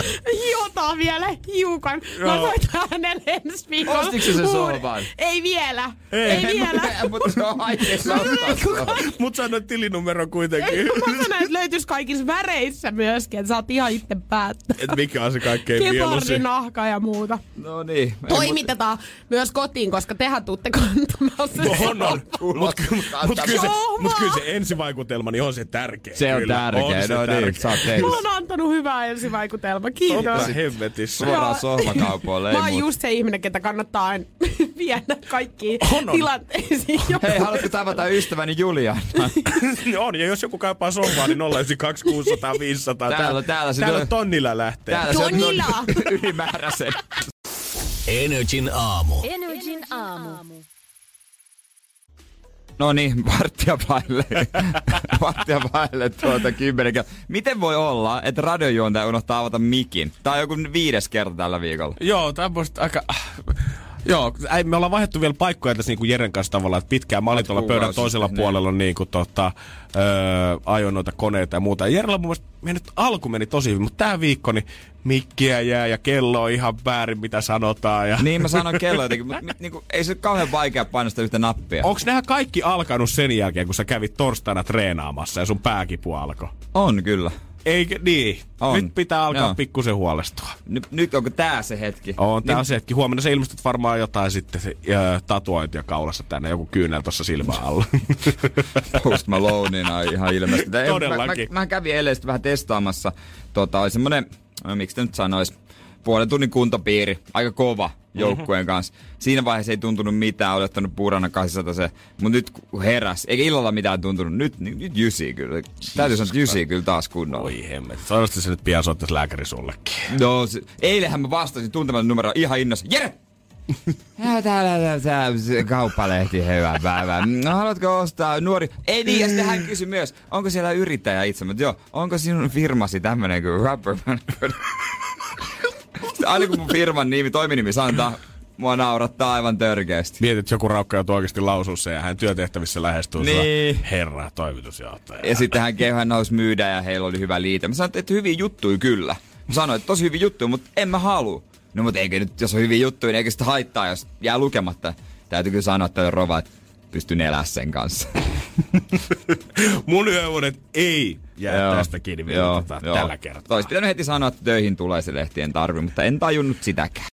Jota vielä hiukan. Mä soitan hänelle ensi viikolla. Ostitko sä sen uuden. sohvan? Ei vielä. Ei, vielä. Mutta se on se. Mut sanoit tilinumero kuitenkin. Mä sanoin, että löytyis kaikissa väreissä myöskin, että saat ihan itse päättää. Et mikä on se kaikkein mieluisin. Gepardinahka ja muuta. No niin. Toimitetaan myös kotiin, koska tehän tuutte kantamaan sen No on, on. Mut, ky- mut, kyllä se, Sohva! mut kyllä se ensivaikutelma niin on se tärkeä. Se on tärkeä. On se No niin, sä oot. Mulla on antanut hyvää ensivaikutelma. Kiitos. Totta hemmetissä. Suoraan sohvakaupoille, Mä oon just se ihminen, ketä kannattaa aina viedä kaikkiin On, on. tilanteisiin. Hei, haluatko tavata ystäväni Julian? on, ja jos joku kaipaa sohvaa, niin 092 600 500. Täällä- täällä se täällä tulee- tonnilla lähtee. Täällä se on Tonilla. ylimääräisen. Energin aamu. Energin aamu. No niin, varttia vaille. varttia vaille tuota kymmenen kertaa. Miten voi olla, että radiojuontaja unohtaa avata mikin? Tää on joku viides kerta tällä viikolla. Joo, tämmöistä aika... Joo, ei, me ollaan vaihdettu vielä paikkoja tässä niinku Jeren kanssa tavallaan, että pitkään mä olin tuolla pöydän toisella sitten, puolella niin kuin tota, öö, ajoin noita koneita ja muuta. Ja Jerellä mun mielestä mennyt, alku meni tosi hyvin, mutta tää viikko niin mikkiä jää ja kello on ihan väärin mitä sanotaan. Ja... Niin mä sanon kello jotenkin, mutta niinku, ei se kauhean vaikea painaa yhtä nappia. Onks nämä kaikki alkanut sen jälkeen, kun sä kävit torstaina treenaamassa ja sun pääkipu alkoi? On kyllä. Eikö niin? On. Nyt pitää alkaa Joo. pikkusen huolestua. Nyt, nyt onko tää se hetki? On, tää Niin- se hetki. Huomenna sä ilmestät varmaan jotain sitten se, ö, tatuointia kaulassa tänne, joku kyynel tuossa silmän alla. Post Maloneina ihan ilmeisesti. Todellakin. Mä, mä, mä kävin eilen vähän testaamassa. Tota, oli semmonen, no, miksi te nyt sanois, puolen tunnin kuntopiiri. Aika kova joukkueen Mhm. kanssa. Siinä vaiheessa ei tuntunut mitään, oli ottanut puurana 800 se. Mutta nyt kun heräs, eikä illalla mitään tuntunut. Nyt, nyt, nyt jysi kyllä. Täytyy sanoa, että jysi kyllä taas kunnolla. Oi hemmet. Sanoisesti se nyt pian soittaisi lääkäri sullekin. No, se, eilenhän mä vastasin tuntematon numero ihan innossa. Jere! Ja täällä tää, kauppalehti, hyvää päivää. No, haluatko ostaa nuori? Ei niin, ja sitten hän kysyi myös, onko siellä yrittäjä itse? Mutta joo, onko sinun firmasi tämmönen kuin Rubber Manufacturer? Sitten aina kun mun firman nimi, toiminimi sanotaan, mua naurattaa aivan törkeästi. Mietit, että joku raukka joutuu oikeasti lausua sen ja hän työtehtävissä lähestyy Niin. herra toimitusjohtaja. Ja sitten hän kehui, hän nousi myydä ja heillä oli hyvä liite. Mä sanoin, että hyviä juttuja kyllä. Mä sanoin, että tosi hyviä juttuja, mutta en mä halua. No mutta eikö nyt, jos on hyviä juttuja, niin eikö sitä haittaa, jos jää lukematta. Täytyy kyllä sanoa, että Rova, että pystyn elää sen kanssa. Mun yövuodet ei jää Joo. tästä kiinni Joo, joo, joo. tällä kertaa. Olisi pitänyt heti sanoa, että töihin tulee se lehtien tarvi, mutta en tajunnut sitäkään.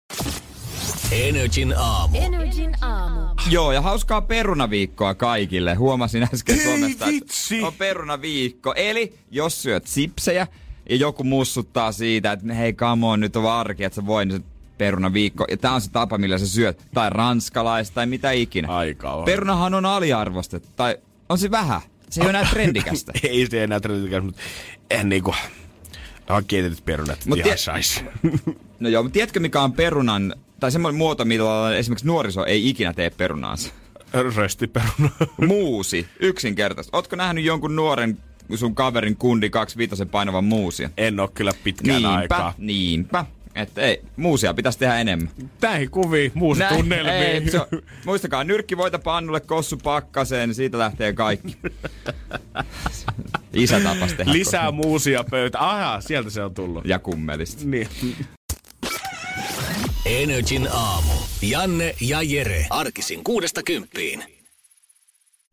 Energin aamu. Energin aamu. Joo, ja hauskaa perunaviikkoa kaikille. Huomasin äsken Ei Suomesta, vitsi! että on perunaviikko. Eli jos syöt sipsejä ja joku mussuttaa siitä, että hei come on, nyt on arki, että sä voi, niin se perunaviikko. Ja tää on se tapa, millä sä syöt. Tai ranskalaista tai mitä ikinä. Aika on. Perunahan on aliarvostettu. Tai on se vähän. Se ei ole enää trendikästä. ei se enää trendikäs, mutta en niinku... On kiitetyt perunat, Mut ihan tie- sais. No joo, mutta tiedätkö mikä on perunan, tai semmoinen muoto, millä esimerkiksi nuoriso ei ikinä tee perunaansa? Röstiperuna. Muusi, yksinkertaisesti. Ootko nähnyt jonkun nuoren sun kaverin kundi 25 painavan muusia? en oo kyllä pitkään Niinpä, aikaa. niinpä. Että ei, muusia pitäisi tehdä enemmän. Näihin kuviin, muusi Näin, tunnelmiin. ei, muistakaa, nyrkkivoita pannulle, kossu pakkaseen, niin siitä lähtee kaikki. Isä tapas tehdä. Lisää muusia pöytä. Aha, sieltä se on tullut. Ja kummelista. Niin. Energin aamu. Janne ja Jere. Arkisin kuudesta kymppiin.